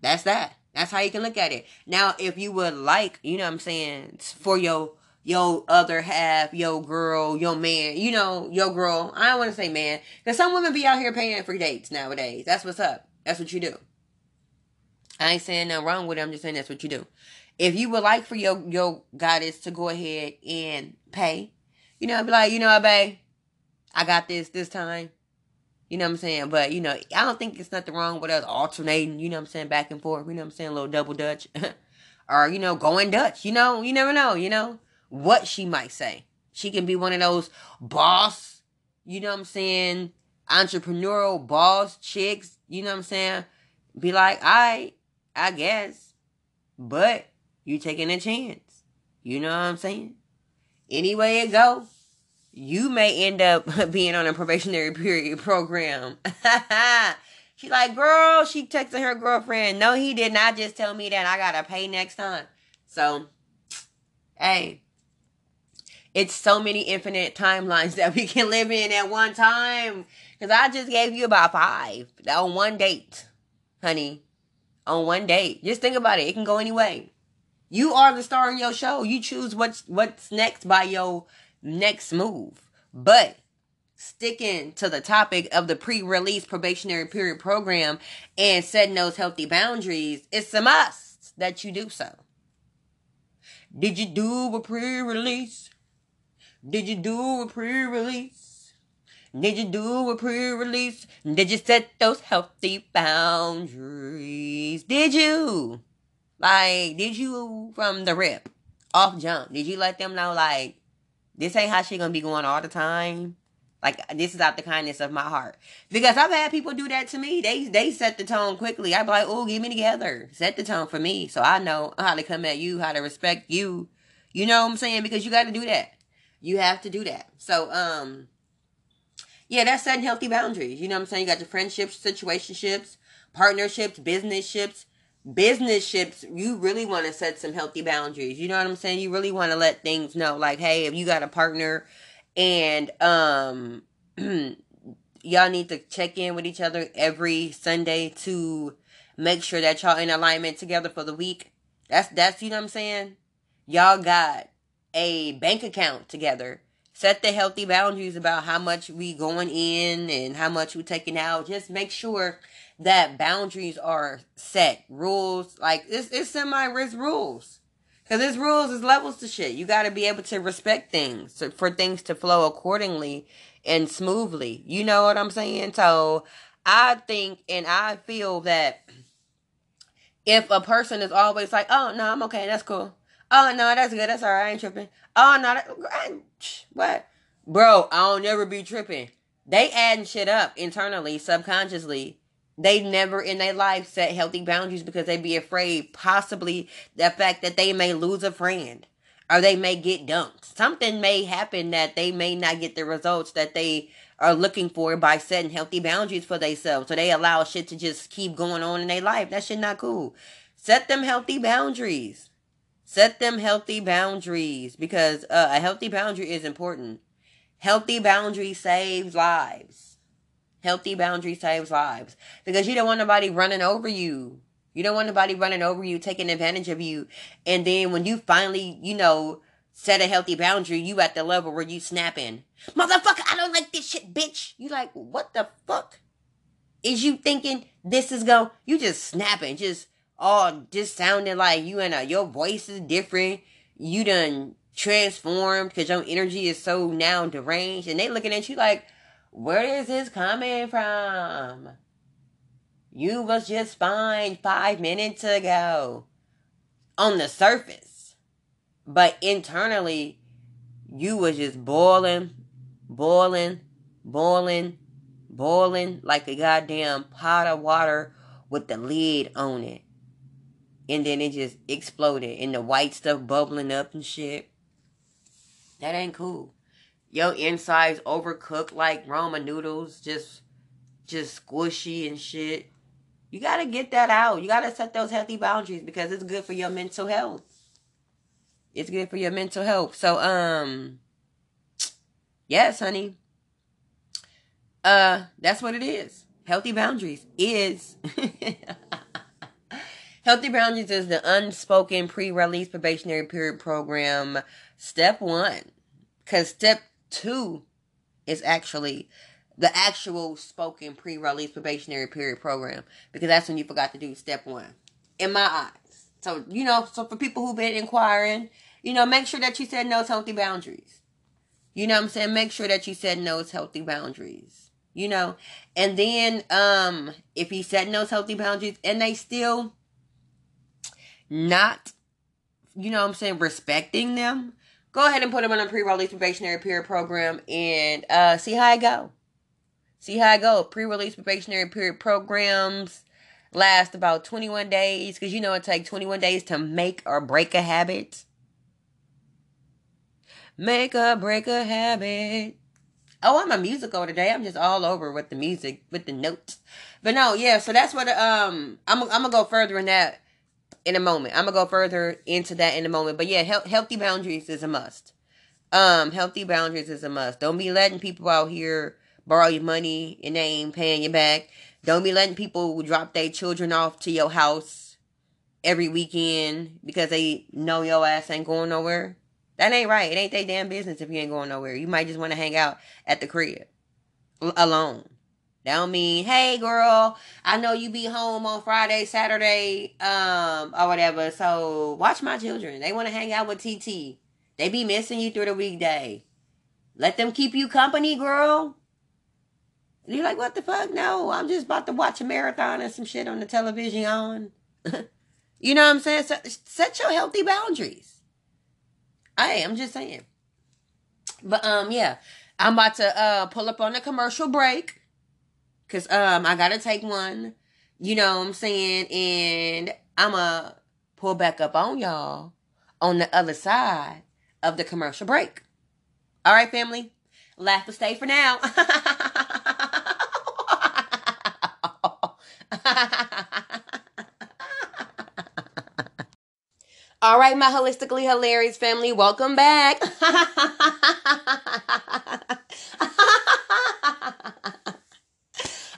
That's that. That's how you can look at it. Now, if you would like, you know what I'm saying, for your your other half, your girl, your man, you know, your girl. I don't want to say man, because some women be out here paying for dates nowadays. That's what's up. That's what you do. I ain't saying nothing wrong with it. I'm just saying that's what you do. If you would like for your your goddess to go ahead and pay, you know, be like, you know, what, babe, I got this this time. You know what I'm saying? But, you know, I don't think it's nothing wrong with us alternating, you know what I'm saying, back and forth. You know what I'm saying? A little double Dutch. or, you know, going Dutch. You know, you never know, you know, what she might say. She can be one of those boss, you know what I'm saying, entrepreneurial boss chicks, you know what I'm saying? Be like, all right, I guess. But you taking a chance. You know what I'm saying? Anyway it go you may end up being on a probationary period program. She like, girl, she texted her girlfriend. No, he did not just tell me that I gotta pay next time. So, hey, it's so many infinite timelines that we can live in at one time. Cause I just gave you about five on one date, honey. On one date. Just think about it. It can go any way. You are the star in your show. You choose what's what's next by your next move. But sticking to the topic of the pre-release probationary period program and setting those healthy boundaries, it's a must that you do so. Did you do a pre-release? Did you do a pre-release? Did you do a pre-release? Did you set those healthy boundaries? Did you? Like, did you from the rip, off jump? Did you let them know like this ain't how she gonna be going all the time? Like this is out the kindness of my heart. Because I've had people do that to me. They they set the tone quickly. I'd be like, oh, get me together. Set the tone for me. So I know how to come at you, how to respect you. You know what I'm saying? Because you gotta do that. You have to do that. So um yeah, that's setting healthy boundaries. You know what I'm saying? You got your friendships, situationships, partnerships, business ships. Business ships, you really want to set some healthy boundaries. You know what I'm saying? You really want to let things know, like, hey, if you got a partner and um y'all need to check in with each other every Sunday to make sure that y'all in alignment together for the week. That's that's you know what I'm saying? Y'all got a bank account together. Set the healthy boundaries about how much we going in and how much we taking out. Just make sure that boundaries are set. Rules like it's it's semi risk rules. Cause there's rules, there's levels to shit. You got to be able to respect things so, for things to flow accordingly and smoothly. You know what I'm saying? So I think and I feel that if a person is always like, "Oh no, I'm okay, that's cool," "Oh no, that's good, that's alright, I ain't tripping," "Oh no, that, what?" Bro, I don't never be tripping. They adding shit up internally, subconsciously they never in their life set healthy boundaries because they be afraid possibly the fact that they may lose a friend or they may get dumped. Something may happen that they may not get the results that they are looking for by setting healthy boundaries for themselves. So they allow shit to just keep going on in their life. That shit not cool. Set them healthy boundaries. Set them healthy boundaries because uh, a healthy boundary is important. Healthy boundary saves lives. Healthy boundary saves lives because you don't want nobody running over you. You don't want nobody running over you, taking advantage of you. And then when you finally, you know, set a healthy boundary, you at the level where you snapping. Motherfucker, I don't like this shit, bitch. You like, what the fuck? Is you thinking this is go? You just snapping, just all just sounding like you and your voice is different. You done transformed because your energy is so now deranged, and they looking at you like, where is this coming from? You was just fine five minutes ago on the surface. But internally, you was just boiling, boiling, boiling, boiling like a goddamn pot of water with the lid on it. And then it just exploded and the white stuff bubbling up and shit. That ain't cool your insides overcooked like ramen noodles, just just squishy and shit. You gotta get that out. You gotta set those healthy boundaries because it's good for your mental health. It's good for your mental health. So um yes, honey. Uh that's what it is. Healthy boundaries is Healthy Boundaries is the unspoken pre-release probationary period program step 1. Cuz step two is actually the actual spoken pre-release probationary period program because that's when you forgot to do step one in my eyes. So you know so for people who've been inquiring you know make sure that you set those healthy boundaries. You know what i'm saying? Make sure that you set those healthy boundaries you know? And then um if you set those healthy boundaries and they still not you know i'm saying respecting them go ahead and put them on a pre-release probationary period program and uh, see how I go. See how I go. Pre-release probationary period programs last about 21 days because you know it takes 21 days to make or break a habit. Make or break a habit. Oh, I'm a musical today. I'm just all over with the music, with the notes. But no, yeah. So that's what um I'm. I'm gonna go further in that in a moment. I'm gonna go further into that in a moment. But yeah, he- healthy boundaries is a must. Um, healthy boundaries is a must. Don't be letting people out here borrow your money and they ain't paying you back. Don't be letting people drop their children off to your house every weekend because they know your ass ain't going nowhere. That ain't right. It ain't their damn business if you ain't going nowhere. You might just want to hang out at the crib alone. Don't mean, hey girl, I know you be home on Friday, Saturday, um, or whatever. So watch my children. They want to hang out with TT. They be missing you through the weekday. Let them keep you company, girl. And you're like, what the fuck? No, I'm just about to watch a marathon and some shit on the television on. you know what I'm saying? So, set your healthy boundaries. I am just saying. But um, yeah, I'm about to uh pull up on a commercial break. Cause um I gotta take one. You know what I'm saying? And I'ma pull back up on y'all on the other side of the commercial break. All right, family. Laugh to stay for now. All right, my holistically hilarious family, welcome back.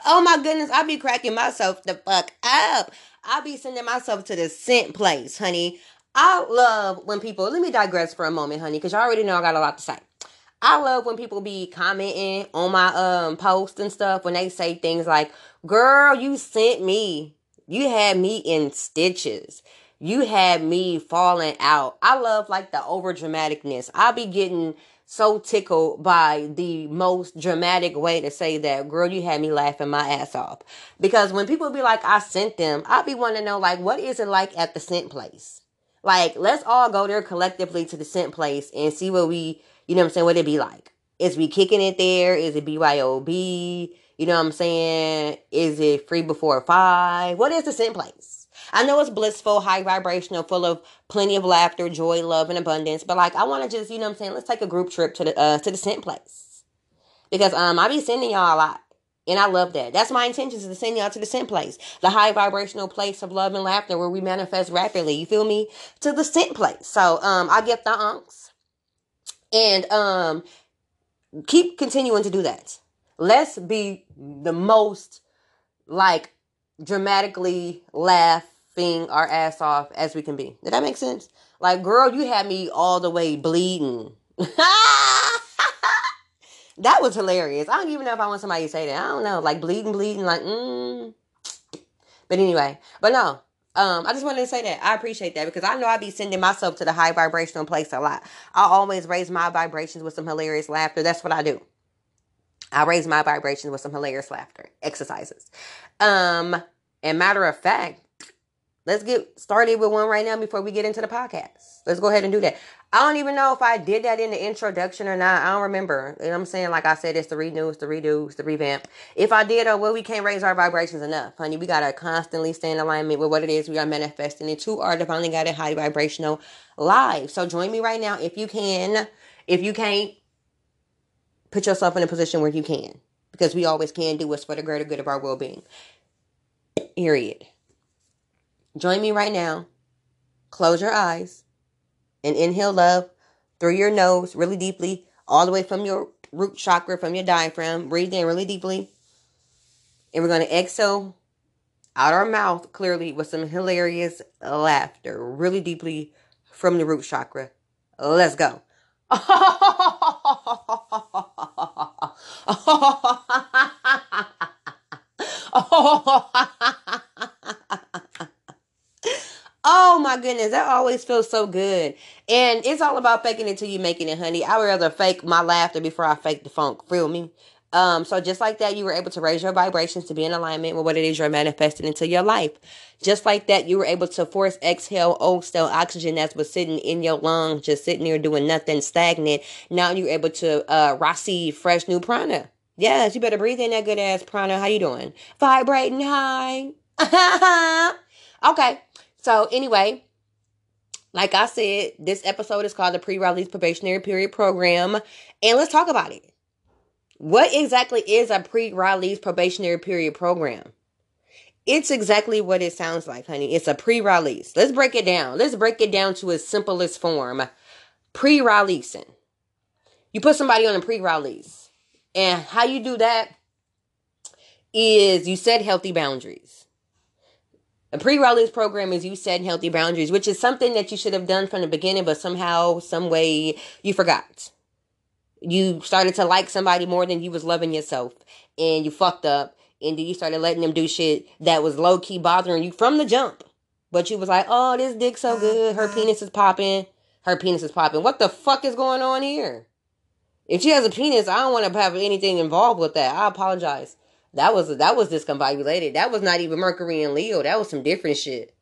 oh my goodness, I be cracking myself the fuck up. I be sending myself to the sent place, honey. I love when people, let me digress for a moment, honey, because y'all already know I got a lot to say. I love when people be commenting on my um post and stuff when they say things like, girl, you sent me. You had me in stitches. You had me falling out. I love like the over dramaticness. I be getting so tickled by the most dramatic way to say that, girl, you had me laughing my ass off. Because when people be like, I sent them, I'd be wanting to know, like, what is it like at the sent place? Like, let's all go there collectively to the sent place and see what we, you know what I'm saying, what it be like. Is we kicking it there? Is it BYOB? You know what I'm saying? Is it free before five? What is the sent place? I know it's blissful, high vibrational, full of plenty of laughter, joy, love, and abundance. But like, I want to just, you know what I'm saying? Let's take a group trip to the uh, to the sent place because um I be sending y'all a lot, and I love that. That's my intention is to send y'all to the sent place, the high vibrational place of love and laughter where we manifest rapidly. You feel me? To the sent place. So um I get the unks, and um keep continuing to do that. Let's be the most like dramatically laughing our ass off as we can be. Did that make sense? Like, girl, you had me all the way bleeding. that was hilarious. I don't even know if I want somebody to say that. I don't know. Like bleeding, bleeding, like, mm. But anyway, but no. Um, I just wanted to say that I appreciate that because I know I be sending myself to the high vibrational place a lot. I always raise my vibrations with some hilarious laughter. That's what I do. I raise my vibrations with some hilarious laughter exercises. Um, and matter of fact, let's get started with one right now before we get into the podcast. Let's go ahead and do that. I don't even know if I did that in the introduction or not. I don't remember. You know I'm saying? Like I said, it's the renew, it's the redo, it's the revamp. If I did, oh, well, we can't raise our vibrations enough, honey. We got to constantly stay in alignment with what it is we are manifesting into our divinely guided high vibrational life. So join me right now if you can. If you can't, put yourself in a position where you can. Because we always can do what's for the greater good of our well being. Period. Join me right now. Close your eyes and inhale love through your nose really deeply, all the way from your root chakra, from your diaphragm. Breathe in really deeply. And we're going to exhale out our mouth clearly with some hilarious laughter, really deeply from the root chakra. Let's go. Oh my goodness, that always feels so good. And it's all about faking it till you making it, honey. I would rather fake my laughter before I fake the funk. Feel me? Um, so just like that, you were able to raise your vibrations to be in alignment with what it is you're manifesting into your life. Just like that, you were able to force exhale old stale oxygen that was sitting in your lungs, just sitting there doing nothing stagnant. Now you're able to uh receive fresh new prana. Yes, you better breathe in that good ass prana. How you doing? Vibrating high. okay. So anyway, like I said, this episode is called the pre-release probationary period program, and let's talk about it. What exactly is a pre-release probationary period program? It's exactly what it sounds like, honey. It's a pre-release. Let's break it down. Let's break it down to its simplest form. Pre-releasing. You put somebody on a pre-release. And how you do that is you set healthy boundaries. A pre-release program is you setting healthy boundaries, which is something that you should have done from the beginning, but somehow, some way, you forgot. You started to like somebody more than you was loving yourself, and you fucked up, and then you started letting them do shit that was low key bothering you from the jump. But you was like, "Oh, this dick so good. Her uh-huh. penis is popping. Her penis is popping. What the fuck is going on here?" If she has a penis, I don't want to have anything involved with that. I apologize. That was that was discombobulated. That was not even Mercury and Leo. That was some different shit.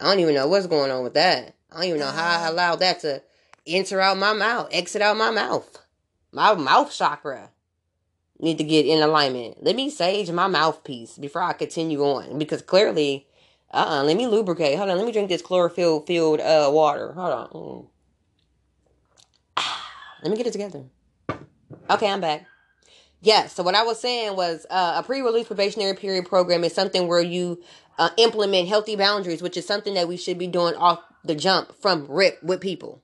I don't even know what's going on with that. I don't even know how I allowed that to enter out my mouth, exit out my mouth. My mouth chakra need to get in alignment. Let me sage my mouthpiece before I continue on because clearly, uh, uh-uh, let me lubricate. Hold on, let me drink this chlorophyll filled uh water. Hold on. Mm. Let me get it together. Okay, I'm back. Yes. So what I was saying was uh, a pre-release probationary period program is something where you uh, implement healthy boundaries, which is something that we should be doing off the jump from rip with people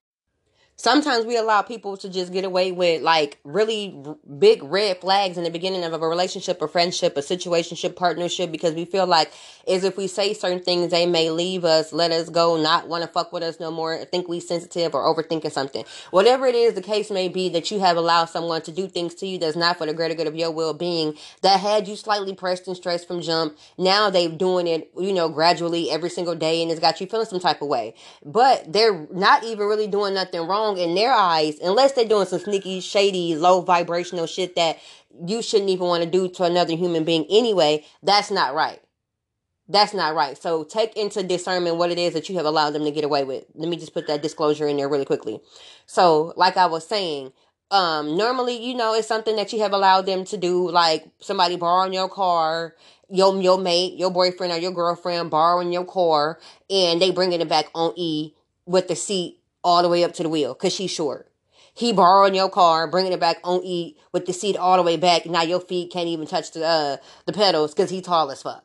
sometimes we allow people to just get away with like really r- big red flags in the beginning of a relationship, a friendship, a situationship, partnership, because we feel like as if we say certain things, they may leave us, let us go, not want to fuck with us no more, think we sensitive or overthinking something. Whatever it is the case may be that you have allowed someone to do things to you that's not for the greater good of your well-being, that had you slightly pressed and stressed from jump. Now they're doing it, you know, gradually every single day and it's got you feeling some type of way. But they're not even really doing nothing wrong wrong in their eyes unless they're doing some sneaky, shady, low vibrational shit that you shouldn't even want to do to another human being anyway. That's not right. That's not right. So take into discernment what it is that you have allowed them to get away with. Let me just put that disclosure in there really quickly. So, like I was saying, um, normally, you know, it's something that you have allowed them to do, like somebody borrowing your car, your your mate, your boyfriend or your girlfriend borrowing your car, and they bringing it back on E with the seat all the way up to the wheel because she's short. He borrowing your car, bringing it back on E with the seat all the way back. Now your feet can't even touch the uh, the pedals because he tall as fuck.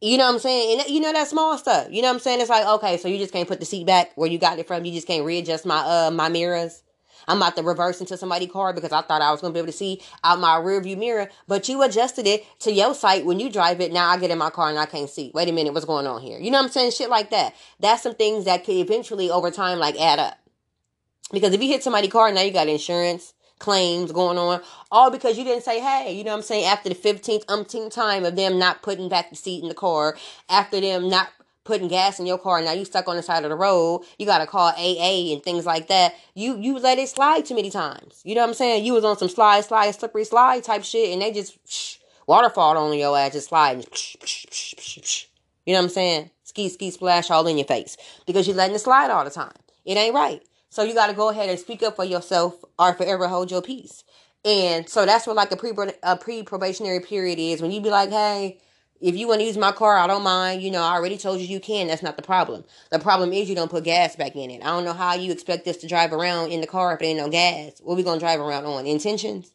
You know what I'm saying? And you know that small stuff. You know what I'm saying? It's like okay, so you just can't put the seat back where you got it from. You just can't readjust my uh my mirrors. I'm about to reverse into somebody's car because I thought I was going to be able to see out my rearview mirror, but you adjusted it to your sight when you drive it. Now I get in my car and I can't see. Wait a minute, what's going on here? You know what I'm saying? Shit like that. That's some things that could eventually over time like add up. Because if you hit somebody's car, now you got insurance claims going on, all because you didn't say, hey, you know what I'm saying? After the 15th, umpteenth time of them not putting back the seat in the car, after them not putting gas in your car now you stuck on the side of the road you gotta call aa and things like that you you let it slide too many times. You know what i'm saying? You was on some slide slide slippery slide type shit and they just shh, waterfall on your ass just sliding you know what i'm saying? Ski ski splash all in your face because you're letting it slide all the time. It ain't right. So you gotta go ahead and speak up for yourself or forever hold your peace. And so that's what like a pre a pre probationary period is when you be like hey if you want to use my car, I don't mind. You know, I already told you you can. That's not the problem. The problem is you don't put gas back in it. I don't know how you expect us to drive around in the car if there ain't no gas. What we gonna drive around on? Intentions?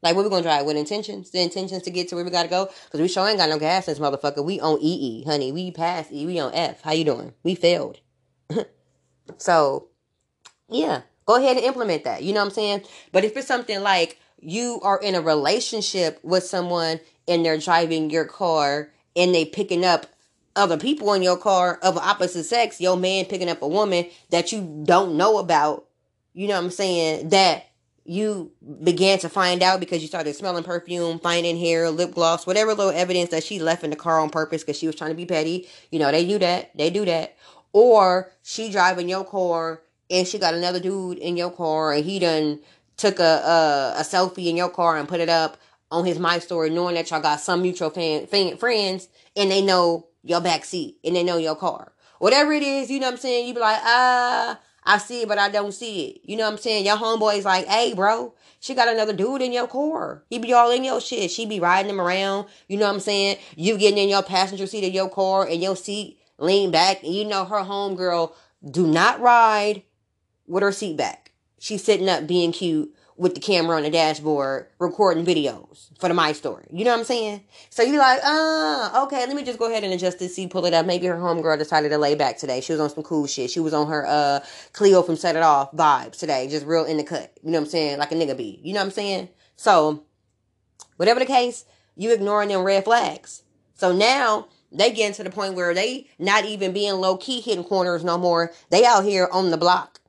Like, what we gonna drive with intentions? The intentions to get to where we gotta go? Because we sure ain't got no gas this motherfucker. We on EE, honey. We passed E. We on F. How you doing? We failed. so, yeah. Go ahead and implement that. You know what I'm saying? But if it's something like you are in a relationship with someone and they're driving your car and they picking up other people in your car of opposite sex, your man picking up a woman that you don't know about, you know what I'm saying, that you began to find out because you started smelling perfume, finding hair, lip gloss, whatever little evidence that she left in the car on purpose because she was trying to be petty. You know, they do that. They do that. Or she driving your car and she got another dude in your car and he done took a, a, a selfie in your car and put it up on his my story, knowing that y'all got some mutual fan, fan friends and they know your back seat and they know your car. Whatever it is, you know what I'm saying? You be like, ah, I see it, but I don't see it. You know what I'm saying? Your homeboy's like, hey, bro, she got another dude in your car. He be all in your shit. She be riding him around. You know what I'm saying? You getting in your passenger seat of your car and your seat lean back. And you know her homegirl do not ride with her seat back. She's sitting up being cute with the camera on the dashboard recording videos for the My Story. You know what I'm saying? So you're like, ah, okay, let me just go ahead and adjust this seat, pull it up. Maybe her homegirl decided to lay back today. She was on some cool shit. She was on her uh Cleo from Set It Off vibes today, just real in the cut. You know what I'm saying? Like a nigga be. You know what I'm saying? So, whatever the case, you ignoring them red flags. So now they get to the point where they not even being low key hitting corners no more. They out here on the block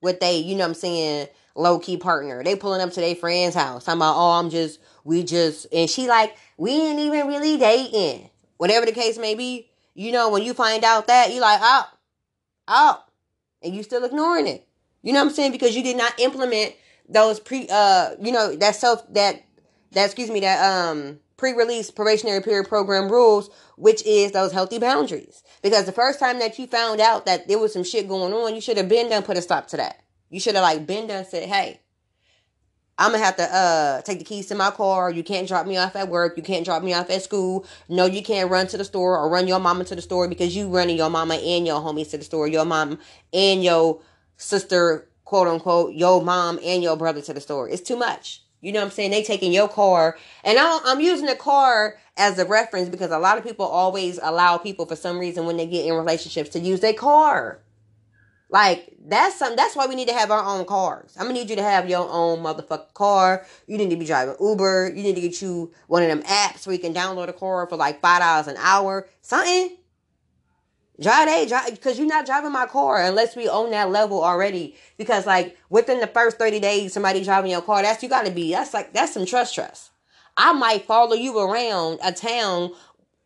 with they, you know what I'm saying, low key partner. They pulling up to their friend's house. I'm like, oh, I'm just, we just, and she like, we ain't even really dating. Whatever the case may be, you know, when you find out that, you like, oh, oh, and you still ignoring it. You know what I'm saying? Because you did not implement those pre uh you know that self that that excuse me that um pre-release probationary period program rules which is those healthy boundaries because the first time that you found out that there was some shit going on you should have been done put a stop to that you should have like been done said hey I'm gonna have to uh take the keys to my car. You can't drop me off at work. You can't drop me off at school. No, you can't run to the store or run your mama to the store because you running your mama and your homies to the store. Your mom and your sister, quote unquote, your mom and your brother to the store. It's too much. You know what I'm saying? They taking your car, and I'm, I'm using the car as a reference because a lot of people always allow people for some reason when they get in relationships to use their car. Like that's something. That's why we need to have our own cars. I'm gonna need you to have your own motherfucking car. You need to be driving Uber. You need to get you one of them apps where you can download a car for like five dollars an hour. Something. Drive a drive because you're not driving my car unless we own that level already. Because like within the first 30 days, somebody driving your car, that's you gotta be. That's like that's some trust trust. I might follow you around a town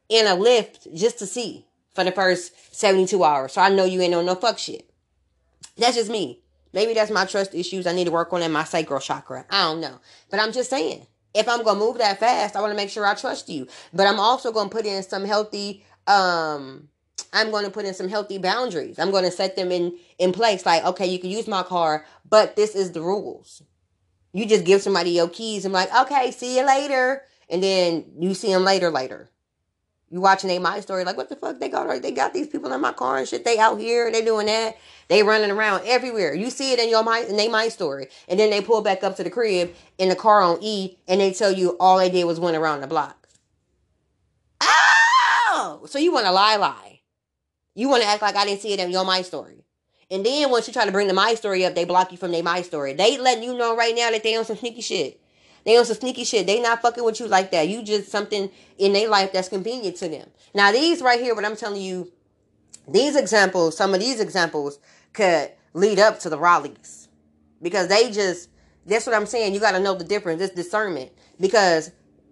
in a Lyft just to see for the first 72 hours. So I know you ain't on no fuck shit. That's just me. Maybe that's my trust issues I need to work on in my sacral chakra. I don't know. But I'm just saying, if I'm gonna move that fast, I want to make sure I trust you. But I'm also gonna put in some healthy um I'm going to put in some healthy boundaries. I'm going to set them in in place. Like, okay, you can use my car, but this is the rules. You just give somebody your keys and like, "Okay, see you later." And then you see them later later. You watching a my story like what the fuck? They got they got these people in my car and shit. They out here they doing that. They running around everywhere. You see it in your mind in they my story. And then they pull back up to the crib in the car on E and they tell you all they did was went around the block. Oh! So you want to lie lie you want to act like I didn't see it in your my story and then once you try to bring the my story up they block you from their my story they letting you know right now that they on some sneaky shit they on some sneaky shit. They not fucking with you like that. You just something in their life that's convenient to them. Now these right here, what I'm telling you, these examples, some of these examples could lead up to the Raleighs. Because they just that's what I'm saying. You gotta know the difference. It's discernment. Because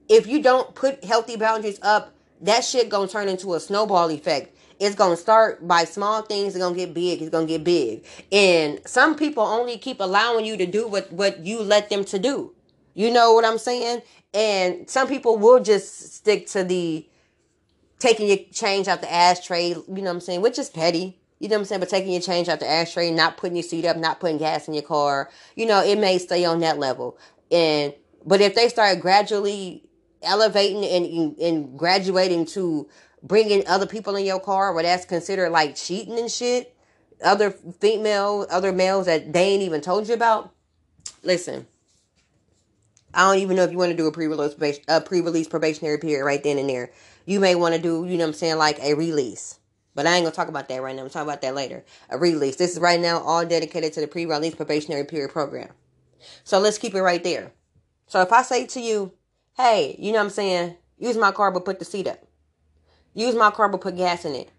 if you don't put healthy boundaries up, that shit gonna turn into a snowball effect. It's gonna start by small things. It's gonna get big. It's gonna get big. And some people only keep allowing you to do what what you let them to do. You know what I'm saying? And some people will just stick to the taking your change out the ashtray, you know what I'm saying, which is petty. You know what I'm saying? But taking your change out the ashtray, not putting your seat up, not putting gas in your car, you know, it may stay on that level. And but if they start gradually elevating and and graduating to bringing other people in your car, where that's considered like cheating and shit, other female, other males that they ain't even told you about. Listen, I don't even know if you want to do a pre-release a pre-release probationary period right then and there. You may want to do, you know what I'm saying, like a release. But I ain't gonna talk about that right now. I'm talking about that later. A release. This is right now all dedicated to the pre-release probationary period program. So let's keep it right there. So if I say to you, hey, you know what I'm saying, use my car but put the seat up. Use my car but put gas in it.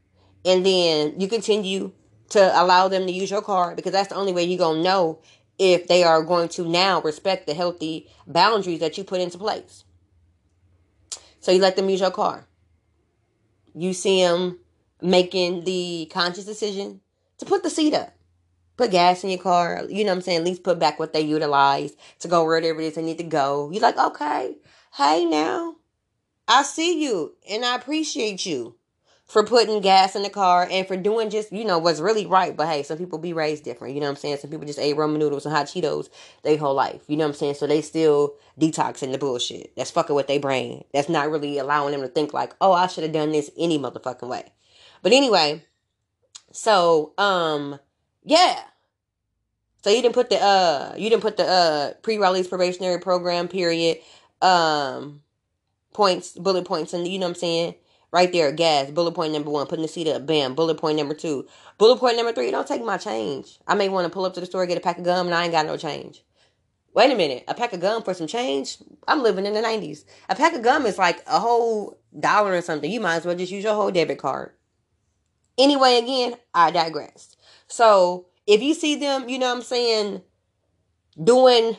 And then you continue to allow them to use your car because that's the only way you're gonna know if they are going to now respect the healthy boundaries that you put into place. So you let them use your car. You see them making the conscious decision to put the seat up, put gas in your car. You know what I'm saying? At least put back what they utilize to go wherever it is they need to go. You're like, okay, hey now, I see you and I appreciate you for putting gas in the car and for doing just, you know, what's really right. But hey, some people be raised different. You know what I'm saying? Some people just ate ramen noodles and hot Cheetos their whole life. You know what I'm saying? So they still detoxing the bullshit. That's fucking with their brain. That's not really allowing them to think like, oh, I should have done this any motherfucking way. But anyway, so, um, yeah. So you didn't put the, uh, you didn't put the, uh, pre-release probationary program period, um, points, bullet points, and you know what I'm saying? Right there, gas. Bullet point number one, putting the seat up. Bam. Bullet point number two. Bullet point number three, don't take my change. I may want to pull up to the store, get a pack of gum, and I ain't got no change. Wait a minute. A pack of gum for some change? I'm living in the 90s. A pack of gum is like a whole dollar or something. You might as well just use your whole debit card. Anyway, again, I digress. So if you see them, you know what I'm saying, doing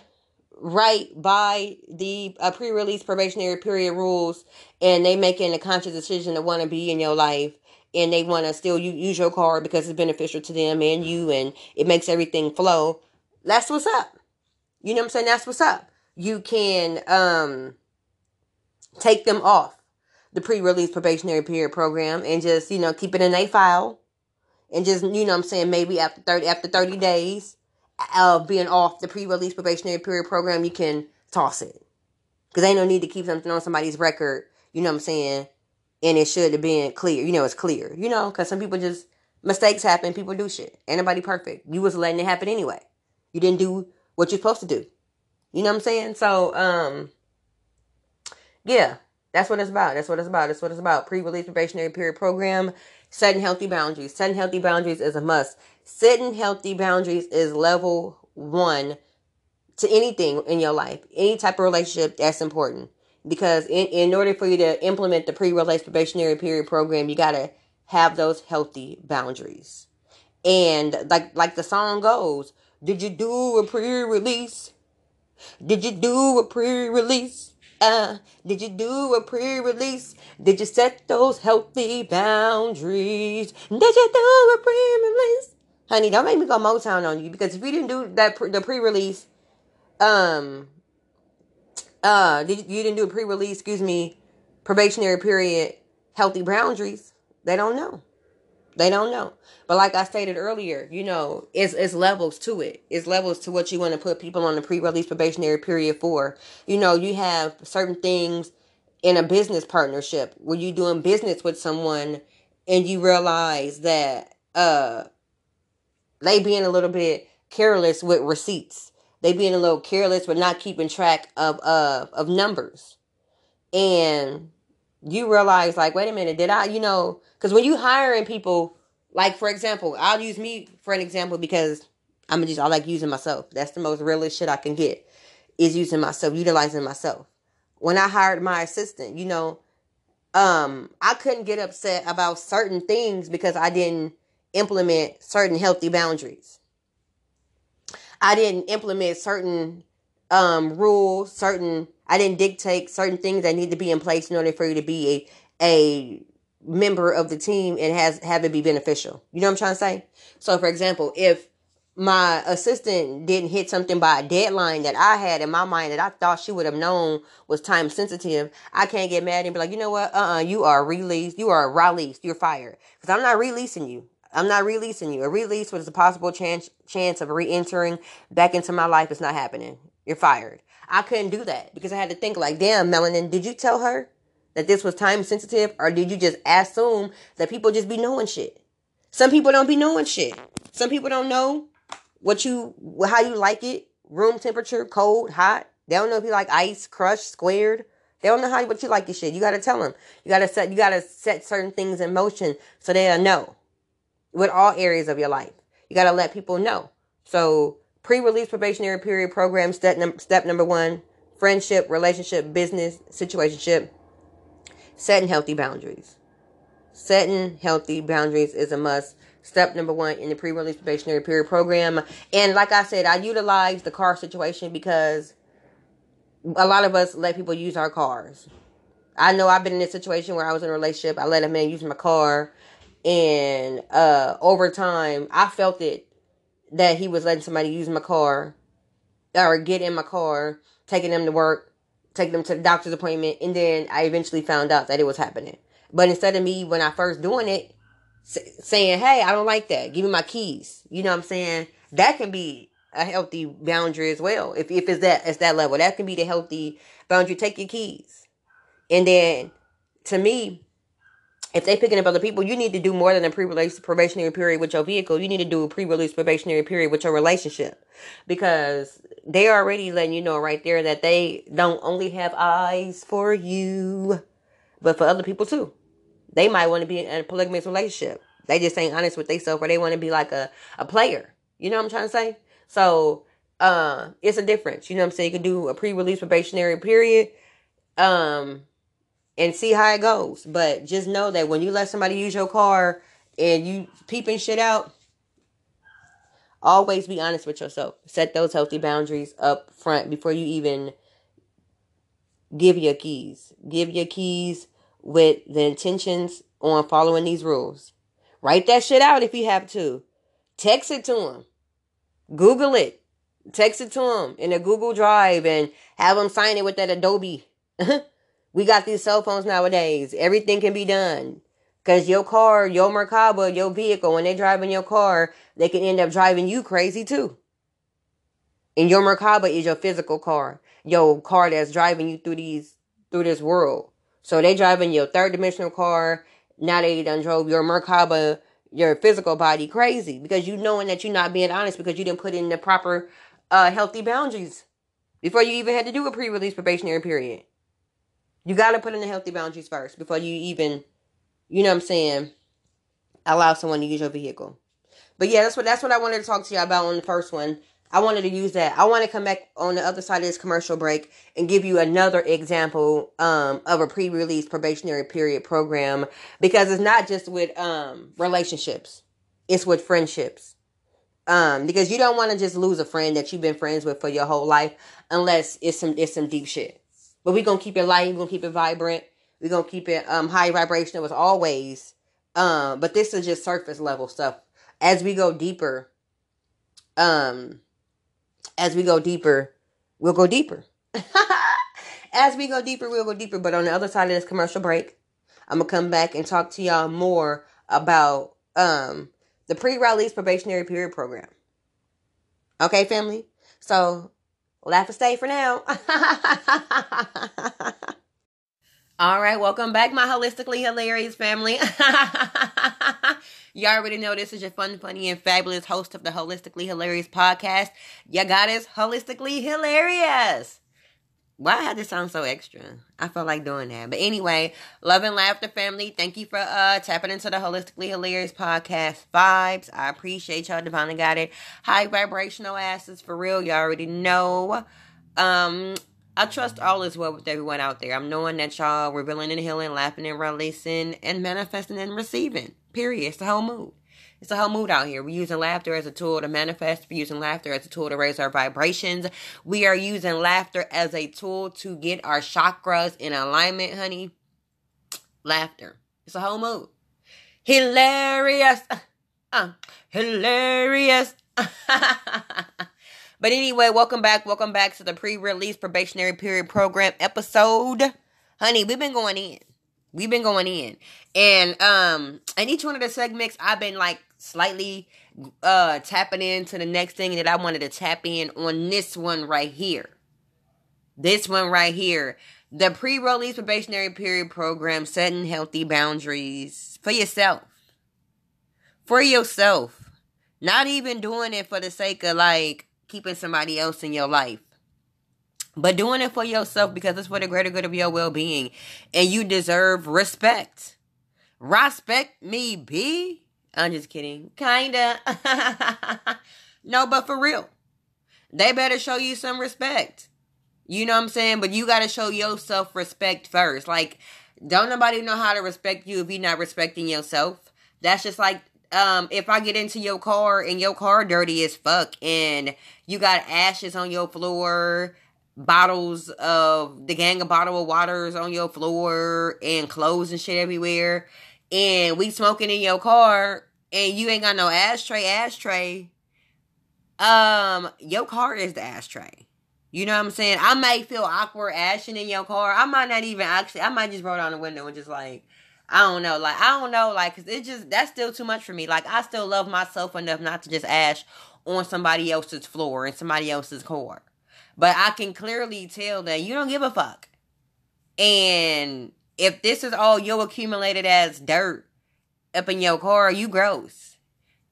right by the uh, pre-release probationary period rules and they making a conscious decision to want to be in your life and they want to still use your card because it's beneficial to them and you and it makes everything flow that's what's up You know what I'm saying? That's what's up. You can um take them off the pre-release probationary period program and just, you know, keep it in a file and just, you know I'm saying, maybe after 30 after 30 days of being off the pre-release probationary period program, you can toss it. Cuz ain't no need to keep something on somebody's record, you know what I'm saying? And it should have been clear. You know, it's clear. You know, cuz some people just mistakes happen, people do shit. Ain't nobody perfect. You was letting it happen anyway. You didn't do what you're supposed to do. You know what I'm saying? So, um, yeah, that's what it's about. That's what it's about. That's what it's about. Pre-release probationary period program, setting healthy boundaries. Setting healthy boundaries is a must. Setting healthy boundaries is level one to anything in your life, any type of relationship. That's important because in, in order for you to implement the pre-release probationary period program, you gotta have those healthy boundaries. And like like the song goes, did you do a pre-release? Did you do a pre-release? Uh, did you do a pre-release? Did you set those healthy boundaries? Did you do a pre-release? Honey, don't make me go Motown on you because if you didn't do that the pre-release, um, uh, you didn't do a pre-release? Excuse me, probationary period, healthy boundaries. They don't know. They don't know. But like I stated earlier, you know, it's it's levels to it. It's levels to what you want to put people on the pre-release probationary period for. You know, you have certain things in a business partnership where you're doing business with someone and you realize that uh they being a little bit careless with receipts. They being a little careless with not keeping track of of numbers. And you realize like, wait a minute, did I, you know, because when you hiring people, like for example, I'll use me for an example because I'm just I like using myself. That's the most realist shit I can get is using myself, utilizing myself. When I hired my assistant, you know, um, I couldn't get upset about certain things because I didn't implement certain healthy boundaries. I didn't implement certain um, rules, certain I didn't dictate certain things that need to be in place in order for you to be a a member of the team and has have it be beneficial. You know what I'm trying to say? So for example, if my assistant didn't hit something by a deadline that I had in my mind that I thought she would have known was time sensitive, I can't get mad and be like, you know what? Uh uh you are released. You are released. You're fired. Because I'm not releasing you. I'm not releasing you. A release with a possible chance chance of re-entering back into my life is not happening. You're fired. I couldn't do that because I had to think like, damn, Melanin, did you tell her that this was time sensitive or did you just assume that people just be knowing shit? Some people don't be knowing shit. Some people don't know what you, how you like it, room temperature, cold, hot. They don't know if you like ice, crushed, squared. They don't know how what you like your shit. You gotta tell them. You gotta set. You gotta set certain things in motion so they'll know. With all areas of your life, you gotta let people know. So Pre-release probationary period program step, num- step number one, friendship, relationship, business, situationship, setting healthy boundaries. Setting healthy boundaries is a must. Step number one in the pre-release probationary period program. And like I said, I utilize the car situation because a lot of us let people use our cars. I know I've been in a situation where I was in a relationship. I let a man use my car, and uh, over time, I felt it that he was letting somebody use my car or get in my car, taking them to work, taking them to the doctor's appointment, and then I eventually found out that it was happening. But instead of me, when I first doing it, saying, "Hey, I don't like that. Give me my keys." You know what I'm saying? That can be a healthy boundary as well. If if it's that it's that level, that can be the healthy boundary. Take your keys, and then to me, if they picking up other people, you need to do more than a pre-release probationary period with your vehicle. You need to do a pre-release probationary period with your relationship because they are already letting you know right there that they don't only have eyes for you, but for other people too. They might want to be in a polygamous relationship. They just ain't honest with themselves or they want to be like a, a player. You know what I'm trying to say? So, uh, it's a difference. You know what I'm saying? You can do a pre-release probationary period. Um, and see how it goes. But just know that when you let somebody use your car and you peeping shit out, always be honest with yourself. Set those healthy boundaries up front before you even give your keys. Give your keys with the intentions on following these rules. Write that shit out if you have to. Text it to them. Google it. Text it to them in a Google Drive and have them sign it with that Adobe. we got these cell phones nowadays. Everything can be done. Cause your car, your Merkaba, your vehicle, when they drive in your car, they can end up driving you crazy too. And your Merkaba is your physical car, your car that's driving you through these through this world. So they driving your third dimensional car. Now they done drove your Merkaba, your physical body crazy because you knowing that you're not being honest because you didn't put in the proper uh, healthy boundaries before you even had to do a pre-release probationary period. You got to put in the healthy boundaries first before you even you know what I'm saying, allow someone to use your vehicle. But yeah, that's what that's what I wanted to talk to you about on the first one. I wanted to use that. I want to come back on the other side of this commercial break and give you another example um, of a pre-release probationary period program because it's not just with um, relationships; it's with friendships. Um, because you don't want to just lose a friend that you've been friends with for your whole life unless it's some it's some deep shit. But we're gonna keep it light, we're gonna keep it vibrant, we're gonna keep it um high vibrational as always. Um, but this is just surface level stuff. As we go deeper, um, as we go deeper, we'll go deeper. as we go deeper, we'll go deeper. But on the other side of this commercial break, I'm gonna come back and talk to y'all more about um the pre-release probationary period program. Okay, family. So laugh and stay for now. All right, welcome back, my holistically hilarious family. you already know this is your fun, funny, and fabulous host of the Holistically Hilarious podcast. You got us holistically hilarious. Why had to sound so extra? I felt like doing that. But anyway, love and laughter family. Thank you for uh tapping into the Holistically Hilarious podcast vibes. I appreciate y'all divinely got it. High vibrational asses for real. Y'all already know. Um I trust all is well with everyone out there. I'm knowing that y'all revealing and healing, laughing and releasing, and manifesting and receiving. Period. It's the whole mood. It's a whole mood out here. We're using laughter as a tool to manifest. We're using laughter as a tool to raise our vibrations. We are using laughter as a tool to get our chakras in alignment, honey. Laughter. It's a whole mood. Hilarious. Uh, hilarious. But anyway, welcome back. Welcome back to the pre-release probationary period program episode. Honey, we've been going in. We've been going in. And um in each one of the segments I've been like slightly uh tapping into the next thing that I wanted to tap in on this one right here. This one right here. The pre-release probationary period program setting healthy boundaries for yourself. For yourself. Not even doing it for the sake of like keeping somebody else in your life. But doing it for yourself because it's for the greater good of your well being. And you deserve respect. Respect me, B. I'm just kidding. Kinda. no, but for real. They better show you some respect. You know what I'm saying? But you gotta show yourself respect first. Like, don't nobody know how to respect you if you're not respecting yourself. That's just like um, if I get into your car and your car dirty as fuck and you got ashes on your floor, bottles of the gang of bottle of waters on your floor and clothes and shit everywhere, and we smoking in your car and you ain't got no ashtray, ashtray, um, your car is the ashtray. You know what I'm saying? I might feel awkward ashing in your car. I might not even actually. I might just roll down the window and just like I don't know. Like, I don't know. Like, cause it just, that's still too much for me. Like, I still love myself enough not to just ash on somebody else's floor and somebody else's car. But I can clearly tell that you don't give a fuck. And if this is all you accumulated as dirt up in your car, you gross.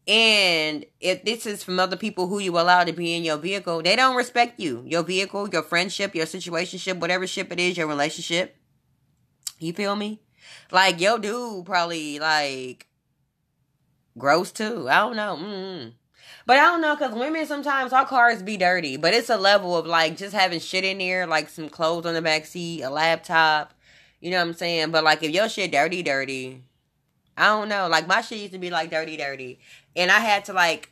And if this is from other people who you allow to be in your vehicle, they don't respect you. Your vehicle, your friendship, your situationship, whatever ship it is, your relationship. You feel me? Like, yo, dude probably like gross too. I don't know. Mm-hmm. But I don't know because women sometimes our cars be dirty, but it's a level of like just having shit in there, like some clothes on the back seat, a laptop. You know what I'm saying? But like if your shit dirty, dirty, I don't know. Like my shit used to be like dirty, dirty, and I had to like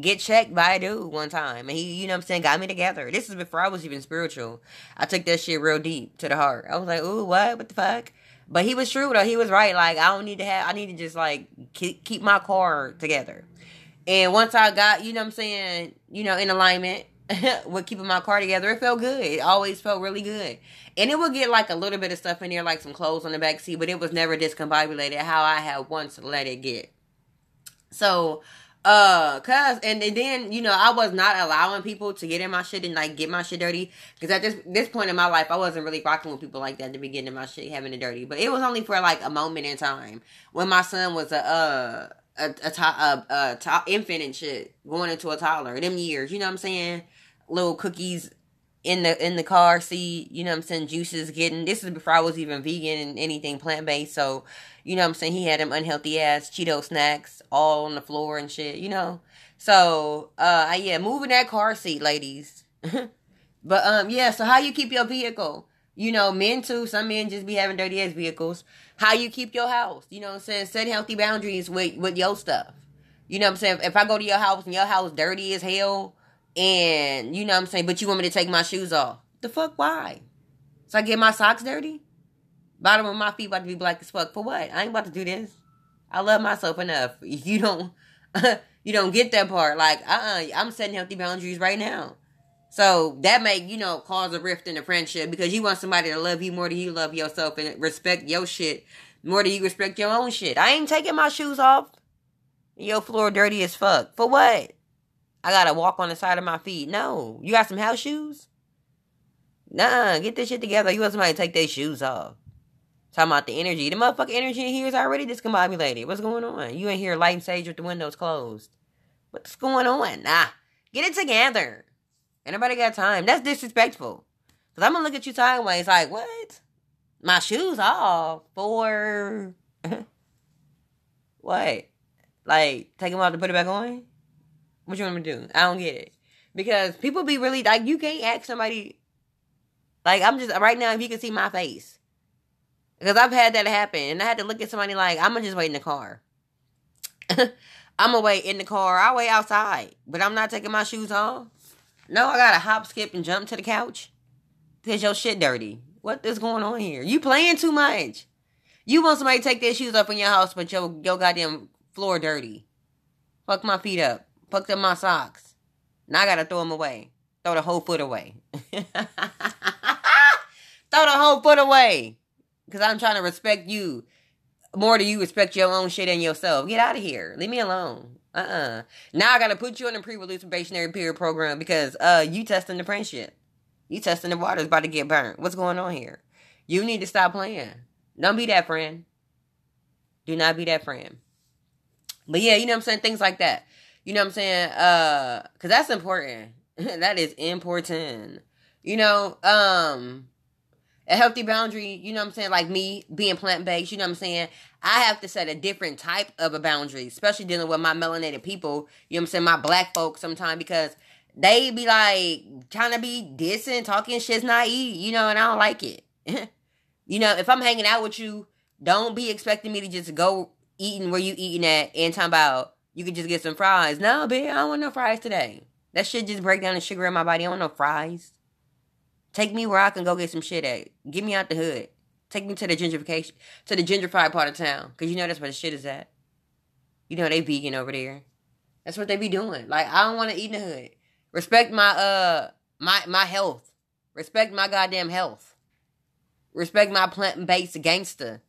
get checked by a dude one time, and he, you know what I'm saying, got me together. This is before I was even spiritual. I took that shit real deep to the heart. I was like, ooh, what? What the fuck? But he was true though. He was right. Like I don't need to have. I need to just like keep, my car together. And once I got, you know, what I'm saying, you know, in alignment, with keeping my car together. It felt good. It always felt really good. And it would get like a little bit of stuff in there, like some clothes on the back seat, but it was never discombobulated how I had once let it get. So, uh, cause and, and then you know I was not allowing people to get in my shit and like get my shit dirty because at this this point in my life I wasn't really rocking with people like that to be getting my shit having it dirty. But it was only for like a moment in time when my son was a uh a a, to, a, a to, infant and shit going into a toddler. Them years, you know what I'm saying? Little cookies in the in the car seat, you know what I'm saying, juices getting this is before I was even vegan and anything plant based, so you know what I'm saying, he had them unhealthy ass Cheeto snacks all on the floor and shit, you know. So uh yeah, moving that car seat, ladies. but um yeah, so how you keep your vehicle? You know, men too, some men just be having dirty ass vehicles. How you keep your house, you know what I'm saying? Set healthy boundaries with with your stuff. You know what I'm saying? If I go to your house and your house dirty as hell, and you know what I'm saying, but you want me to take my shoes off. The fuck why? So I get my socks dirty? Bottom of my feet about to be black as fuck. For what? I ain't about to do this. I love myself enough. You don't you don't get that part. Like, uh-uh, I'm setting healthy boundaries right now. So that may, you know, cause a rift in the friendship because you want somebody to love you more than you love yourself and respect your shit more than you respect your own shit. I ain't taking my shoes off. Your floor dirty as fuck. For what? I gotta walk on the side of my feet. No. You got some house shoes? Nah, get this shit together. You want somebody to take their shoes off. Talking about the energy. The motherfucking energy in here is already discombobulated. What's going on? You in here lighting sage with the windows closed. What's going on? Nah. Get it together. Anybody got time? That's disrespectful. Cause I'm gonna look at you sideways like, what? My shoes off for what? Like, take them off to put it back on? What you want me to do? I don't get it. Because people be really like you can't ask somebody like I'm just right now if you can see my face. Because I've had that happen and I had to look at somebody like I'm gonna just wait in the car. I'm gonna wait in the car. I'll wait outside. But I'm not taking my shoes off. No, I gotta hop, skip, and jump to the couch. Cause your shit dirty. What is going on here? You playing too much. You want somebody to take their shoes off in your house, but your your goddamn floor dirty. Fuck my feet up. Fucked up my socks. Now I gotta throw them away. Throw the whole foot away. throw the whole foot away. Because I'm trying to respect you more than you respect your own shit and yourself. Get out of here. Leave me alone. Uh-uh. Now I gotta put you in a pre-release probationary period program because uh you testing the friendship. You testing the water's about to get burnt. What's going on here? You need to stop playing. Don't be that friend. Do not be that friend. But yeah, you know what I'm saying? Things like that. You know what I'm saying? Uh, cause that's important. that is important. You know, um, a healthy boundary, you know what I'm saying? Like me being plant based, you know what I'm saying? I have to set a different type of a boundary, especially dealing with my melanated people, you know what I'm saying? My black folks sometimes because they be like trying to be dissing, talking shit's naive, you know, and I don't like it. you know, if I'm hanging out with you, don't be expecting me to just go eating where you eating at and talking about you could just get some fries. No, bitch, I don't want no fries today. That shit just break down the sugar in my body. I don't want no fries. Take me where I can go get some shit at. Get me out the hood. Take me to the gentrification, to the gentrified part of town. Cause you know that's where the shit is at. You know they vegan over there. That's what they be doing. Like I don't want to eat in the hood. Respect my uh my my health. Respect my goddamn health. Respect my plant based gangster.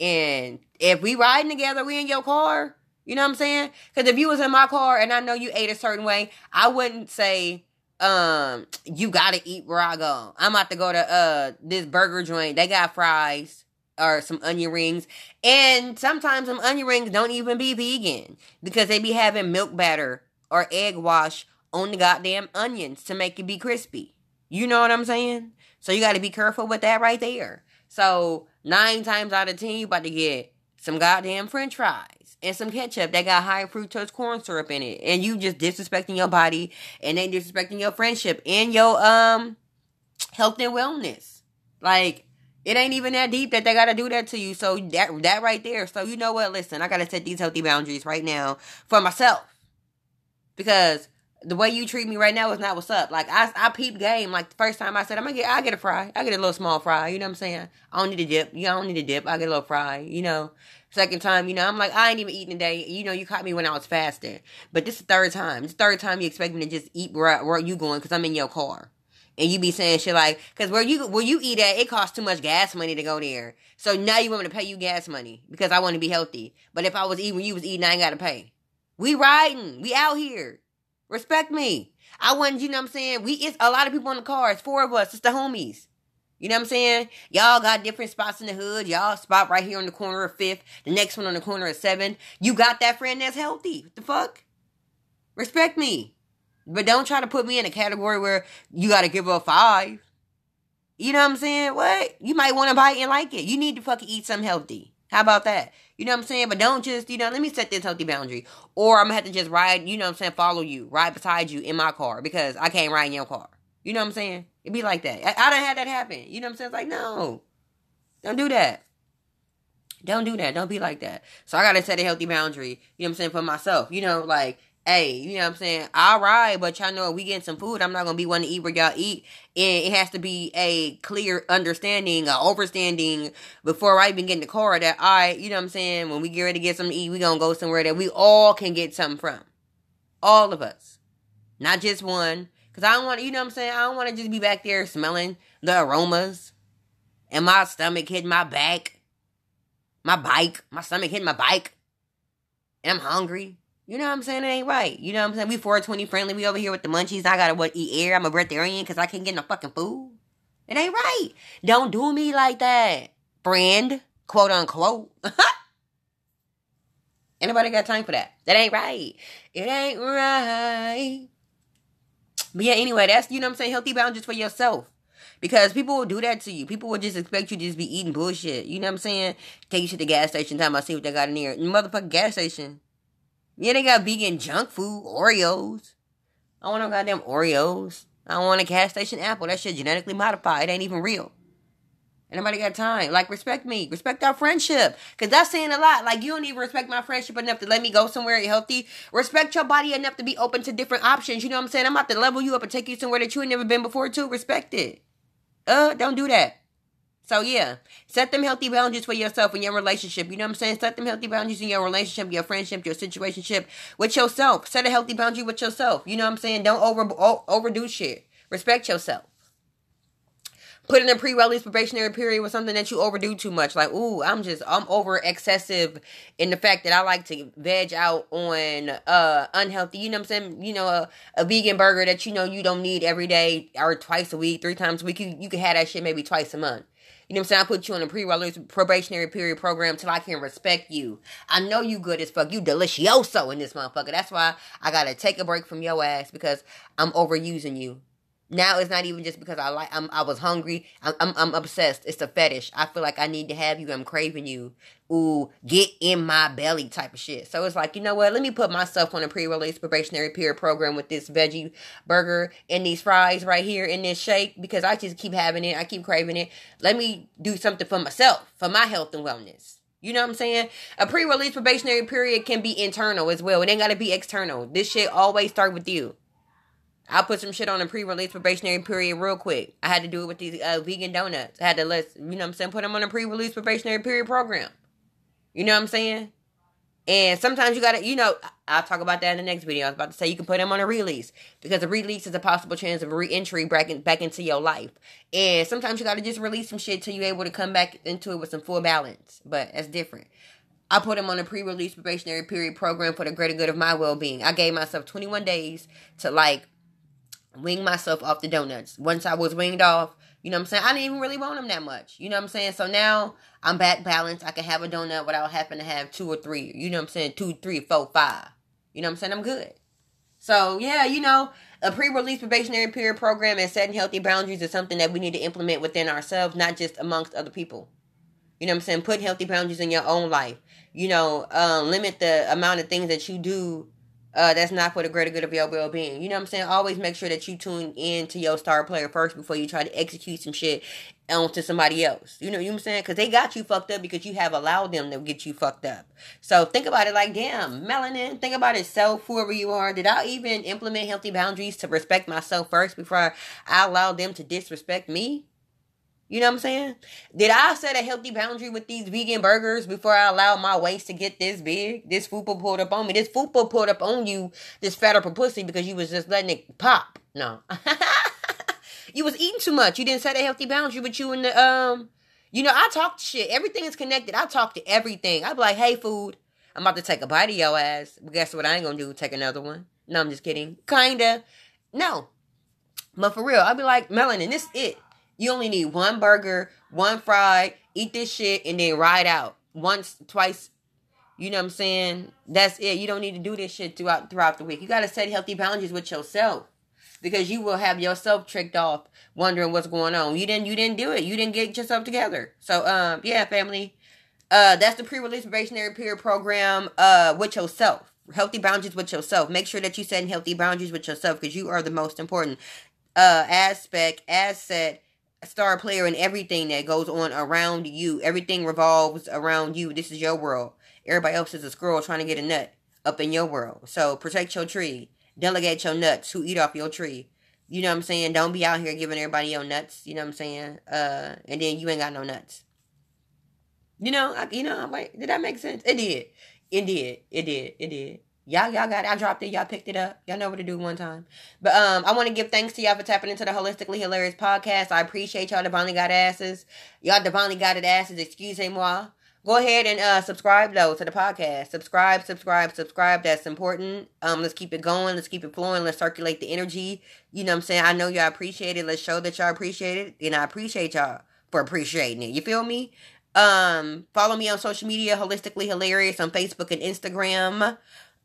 And if we riding together, we in your car. You know what I'm saying? Because if you was in my car and I know you ate a certain way, I wouldn't say, um, you gotta eat where I go. I'm about to go to uh this burger joint. They got fries or some onion rings. And sometimes some onion rings don't even be vegan because they be having milk batter or egg wash on the goddamn onions to make it be crispy. You know what I'm saying? So you got to be careful with that right there. So nine times out of ten, you about to get some goddamn French fries and some ketchup that got high fructose corn syrup in it, and you just disrespecting your body and they disrespecting your friendship and your um health and wellness. Like it ain't even that deep that they gotta do that to you. So that that right there. So you know what? Listen, I gotta set these healthy boundaries right now for myself because the way you treat me right now is not what's up. Like I, I peep game. Like the first time I said I'm gonna get, I get a fry. I get a little small fry. You know what I'm saying? I don't need a dip. You don't need a dip. I get a little fry. You know. Second time, you know, I'm like, I ain't even eating today. You know, you caught me when I was fasting. But this is the third time. The third time you expect me to just eat where, where you going because I'm in your car. And you be saying shit like, because where you where you eat at, it costs too much gas money to go there. So now you want me to pay you gas money because I want to be healthy. But if I was eating you was eating, I ain't got to pay. We riding. We out here. Respect me. I wasn't, you know what I'm saying? We it's a lot of people in the car. It's four of us. It's the homies. You know what I'm saying? Y'all got different spots in the hood. Y'all spot right here on the corner of fifth. The next one on the corner of seven. You got that friend that's healthy. What the fuck? Respect me. But don't try to put me in a category where you gotta give up five. You know what I'm saying? What? You might want to bite and like it. You need to fucking eat something healthy. How about that? You know what I'm saying? But don't just, you know, let me set this healthy boundary. Or I'm gonna have to just ride, you know what I'm saying, follow you, ride beside you in my car because I can't ride in your car. You know what I'm saying? It'd be like that. I, I done had that happen. You know what I'm saying? It's like, no. Don't do that. Don't do that. Don't be like that. So I gotta set a healthy boundary, you know what I'm saying, for myself. You know, like, hey, you know what I'm saying? All right, but y'all know we getting some food, I'm not gonna be one to eat where y'all eat. And it has to be a clear understanding, a overstanding before I even get in the car that all right, you know what I'm saying, when we get ready to get something to eat, we gonna go somewhere that we all can get something from. All of us. Not just one. Cause I don't want, you know what I'm saying? I don't want to just be back there smelling the aromas and my stomach hitting my back, my bike, my stomach hitting my bike, and I'm hungry. You know what I'm saying? It ain't right. You know what I'm saying? We 420 friendly. We over here with the munchies. I gotta what eat air. I'm a breatharian because I can't get no fucking food. It ain't right. Don't do me like that, friend. Quote unquote. Anybody got time for that? That ain't right. It ain't right. But yeah, anyway, that's you know what I'm saying, healthy boundaries for yourself. Because people will do that to you. People will just expect you to just be eating bullshit. You know what I'm saying? Take you to the gas station time I see what they got in there. Motherfucking gas station. Yeah, they got vegan junk food, Oreos. I want no goddamn Oreos. I want a gas station apple. That shit genetically modified. It ain't even real. Anybody got time? Like, respect me. Respect our friendship. Because that's saying a lot. Like, you don't even respect my friendship enough to let me go somewhere healthy. Respect your body enough to be open to different options. You know what I'm saying? I'm about to level you up and take you somewhere that you ain't never been before, too. Respect it. Uh, don't do that. So, yeah. Set them healthy boundaries for yourself in your relationship. You know what I'm saying? Set them healthy boundaries in your relationship, your friendship, your situationship with yourself. Set a healthy boundary with yourself. You know what I'm saying? Don't over overdo shit. Respect yourself put in a pre-release probationary period with something that you overdo too much. Like, ooh, I'm just I'm over excessive in the fact that I like to veg out on uh unhealthy, you know what I'm saying? You know, a, a vegan burger that you know you don't need every day or twice a week, three times a week. You you can have that shit maybe twice a month. You know what I'm saying? I put you on a pre-release probationary period program till I can respect you. I know you good as fuck. You delicioso in this motherfucker. That's why I gotta take a break from your ass because I'm overusing you. Now it's not even just because I like I'm I was hungry. I'm, I'm I'm obsessed. It's a fetish. I feel like I need to have you. I'm craving you. Ooh, get in my belly type of shit. So it's like, you know what? Let me put myself on a pre-release probationary period program with this veggie burger and these fries right here in this shake because I just keep having it. I keep craving it. Let me do something for myself, for my health and wellness. You know what I'm saying? A pre-release probationary period can be internal as well. It ain't gotta be external. This shit always start with you. I put some shit on a pre-release probationary period real quick. I had to do it with these uh, vegan donuts. I had to let you know what I'm saying, put them on a pre-release probationary period program. You know what I'm saying? And sometimes you gotta, you know, I'll talk about that in the next video. I was about to say you can put them on a release because a release is a possible chance of re-entry back, in, back into your life. And sometimes you gotta just release some shit till you're able to come back into it with some full balance. But that's different. I put him on a pre-release probationary period program for the greater good of my well-being. I gave myself 21 days to like wing myself off the donuts. Once I was winged off, you know what I'm saying? I didn't even really want them that much. You know what I'm saying? So now I'm back balanced. I can have a donut without having to have two or three. You know what I'm saying? Two, three, four, five. You know what I'm saying? I'm good. So yeah, you know, a pre-release probationary period program and setting healthy boundaries is something that we need to implement within ourselves, not just amongst other people. You know what I'm saying? Put healthy boundaries in your own life. You know, um, limit the amount of things that you do uh, that's not for the greater good of your well being. You know what I'm saying? Always make sure that you tune in to your star player first before you try to execute some shit onto somebody else. You know, you know what I'm saying? Because they got you fucked up because you have allowed them to get you fucked up. So think about it like, damn, melanin, think about it self, whoever you are. Did I even implement healthy boundaries to respect myself first before I allow them to disrespect me? You know what I'm saying? Did I set a healthy boundary with these vegan burgers before I allowed my waist to get this big? This fupa pulled up on me. This fupa pulled up on you, this fat up pussy, because you was just letting it pop. No. you was eating too much. You didn't set a healthy boundary with you and the um you know, I talk shit. Everything is connected. I talk to everything. I'd be like, hey food, I'm about to take a bite of your ass. But guess what I ain't gonna do? Take another one. No, I'm just kidding. Kinda. No. But for real, I'll be like, melanin, this it. You only need one burger, one fry, eat this shit, and then ride out once, twice. You know what I'm saying? That's it. You don't need to do this shit throughout throughout the week. You gotta set healthy boundaries with yourself. Because you will have yourself tricked off wondering what's going on. You didn't you didn't do it. You didn't get yourself together. So um yeah, family. Uh that's the pre-release probationary period program uh with yourself healthy boundaries with yourself. Make sure that you set healthy boundaries with yourself because you are the most important uh aspect, asset star player in everything that goes on around you. Everything revolves around you. This is your world. Everybody else is a squirrel trying to get a nut up in your world. So protect your tree. Delegate your nuts who eat off your tree. You know what I'm saying? Don't be out here giving everybody your nuts. You know what I'm saying? Uh, and then you ain't got no nuts. You know, I, you know, wait, did that make sense? It did. It did. It did. It did. Y'all, y'all got it. I dropped it. Y'all picked it up. Y'all know what to do one time. But um, I want to give thanks to y'all for tapping into the Holistically Hilarious podcast. I appreciate y'all divinely got asses. Y'all divinely got it asses. Excusez-moi. Go ahead and uh subscribe though to the podcast. Subscribe, subscribe, subscribe. That's important. Um, let's keep it going. Let's keep it flowing. Let's circulate the energy. You know what I'm saying? I know y'all appreciate it. Let's show that y'all appreciate it. And I appreciate y'all for appreciating it. You feel me? Um, follow me on social media, holistically hilarious on Facebook and Instagram.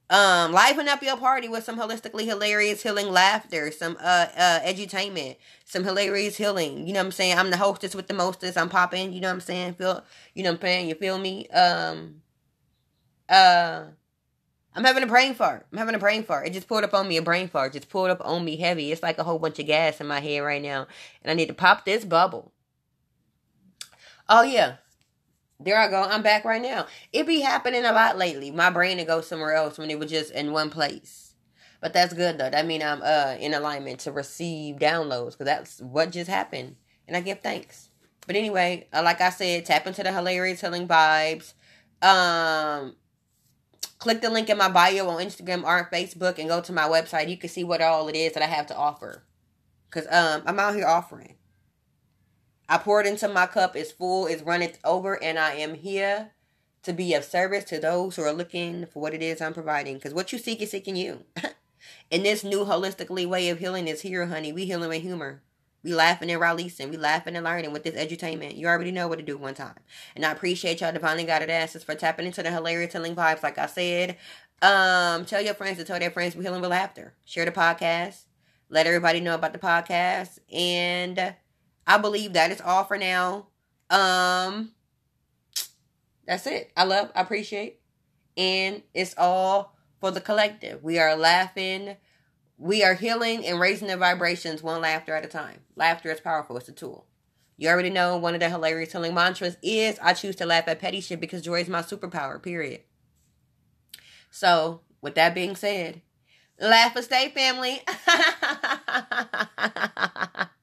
Um, liven up your party with some holistically hilarious healing laughter, some uh uh edutainment, some hilarious healing. You know what I'm saying? I'm the hostess with the mostest. I'm popping, you know what I'm saying? Feel you know what I'm saying? You feel me? Um uh I'm having a brain fart. I'm having a brain fart. It just pulled up on me, a brain fart. Just pulled up on me heavy. It's like a whole bunch of gas in my head right now. And I need to pop this bubble. Oh yeah. There I go. I'm back right now. It be happening a lot lately. My brain to go somewhere else when it was just in one place. But that's good though. That mean I'm uh in alignment to receive downloads because that's what just happened, and I give thanks. But anyway, uh, like I said, tap into the hilarious healing vibes. Um, click the link in my bio on Instagram or Facebook and go to my website. You can see what all it is that I have to offer. Cause um I'm out here offering. I poured into my cup, it's full, it's running over, and I am here to be of service to those who are looking for what it is I'm providing. Because what you seek is seeking you. and this new holistically way of healing is here, honey. We healing with humor. We laughing and releasing. We laughing and learning with this edutainment. You already know what to do one time. And I appreciate y'all divinely guided asses for tapping into the hilarious healing vibes, like I said. Um, tell your friends to tell their friends we healing with laughter. Share the podcast. Let everybody know about the podcast. And I believe that is all for now. Um that's it. I love, I appreciate. And it's all for the collective. We are laughing, we are healing and raising the vibrations one laughter at a time. Laughter is powerful, it's a tool. You already know one of the hilarious healing mantras is I choose to laugh at petty shit because joy is my superpower, period. So, with that being said, laugh and stay, family.